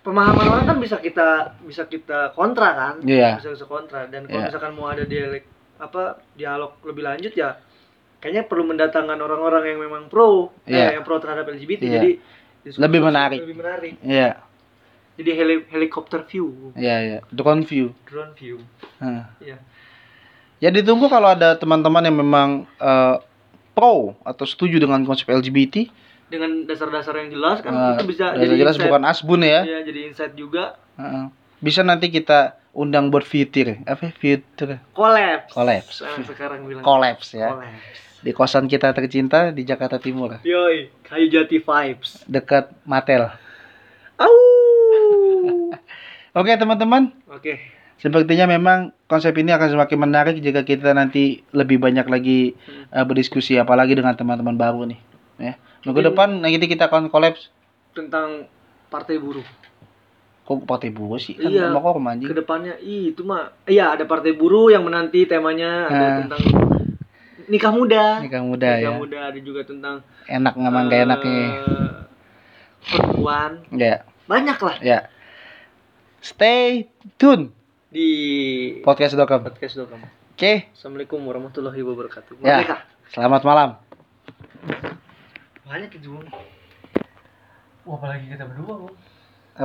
A: pemahaman orang kan bisa kita bisa kita kontra kan?
B: Iya.
A: Bisa bisa kontra dan kalau
B: Iya.
A: misalkan mau ada dialek apa dialog lebih lanjut ya kayaknya perlu mendatangkan orang-orang yang memang pro
B: Iya.
A: eh, yang pro terhadap LGBT
B: Iya.
A: jadi
B: Lebih menarik.
A: lebih menarik
B: Iya,
A: jadi heli- helikopter view
B: iya, iya. Drone view.
A: drone view
B: Hah.
A: Iya.
B: Ya ditunggu kalau ada teman-teman yang memang eh, pro atau setuju dengan konsep LGBT.
A: Dengan dasar-dasar yang jelas kan
B: Nah,
A: itu bisa jadi
B: jelas
A: insight.
B: bukan asbun ya.
A: Iya, jadi insight juga
B: Heeh. Bisa nanti kita undang buat fitir. Apa fitir?
A: collapse
B: Collapse.
A: Ah, sekarang bilang
B: Collapse ya.
A: collapse
B: Di kosan kita tercinta di Jakarta Timur,
A: yoi kayu jati vibes
B: dekat Matel.
A: au
B: Oke, teman-teman.
A: oke
B: Sepertinya memang konsep ini akan semakin menarik jika kita nanti lebih banyak lagi
A: Hmm.
B: eh, berdiskusi apalagi dengan teman-teman baru nih. Ya. Minggu depan nanti kita akan kolaps
A: tentang partai buruh
B: kok partai buruh sih kan
A: Iya.
B: sama kok anjing.
A: ke depannya ih itu mah iya ada partai buruh yang menanti temanya ada
B: Nah.
A: tentang nikah muda
B: Nikah muda
A: nikah
B: ya.
A: muda ada juga tentang
B: Enak ngaman gak enak nih.
A: perempuan
B: Ya,
A: banyak lah
B: ya. Stay tune
A: di
B: podcast.com.
A: podcast Dokam.
B: Oke,
A: Assalamualaikum warahmatullahi wabarakatuh.
B: Ya.
A: Merdeka.
B: selamat malam.
A: Banyak itu. Wah, apalagi kita berdua, Bung.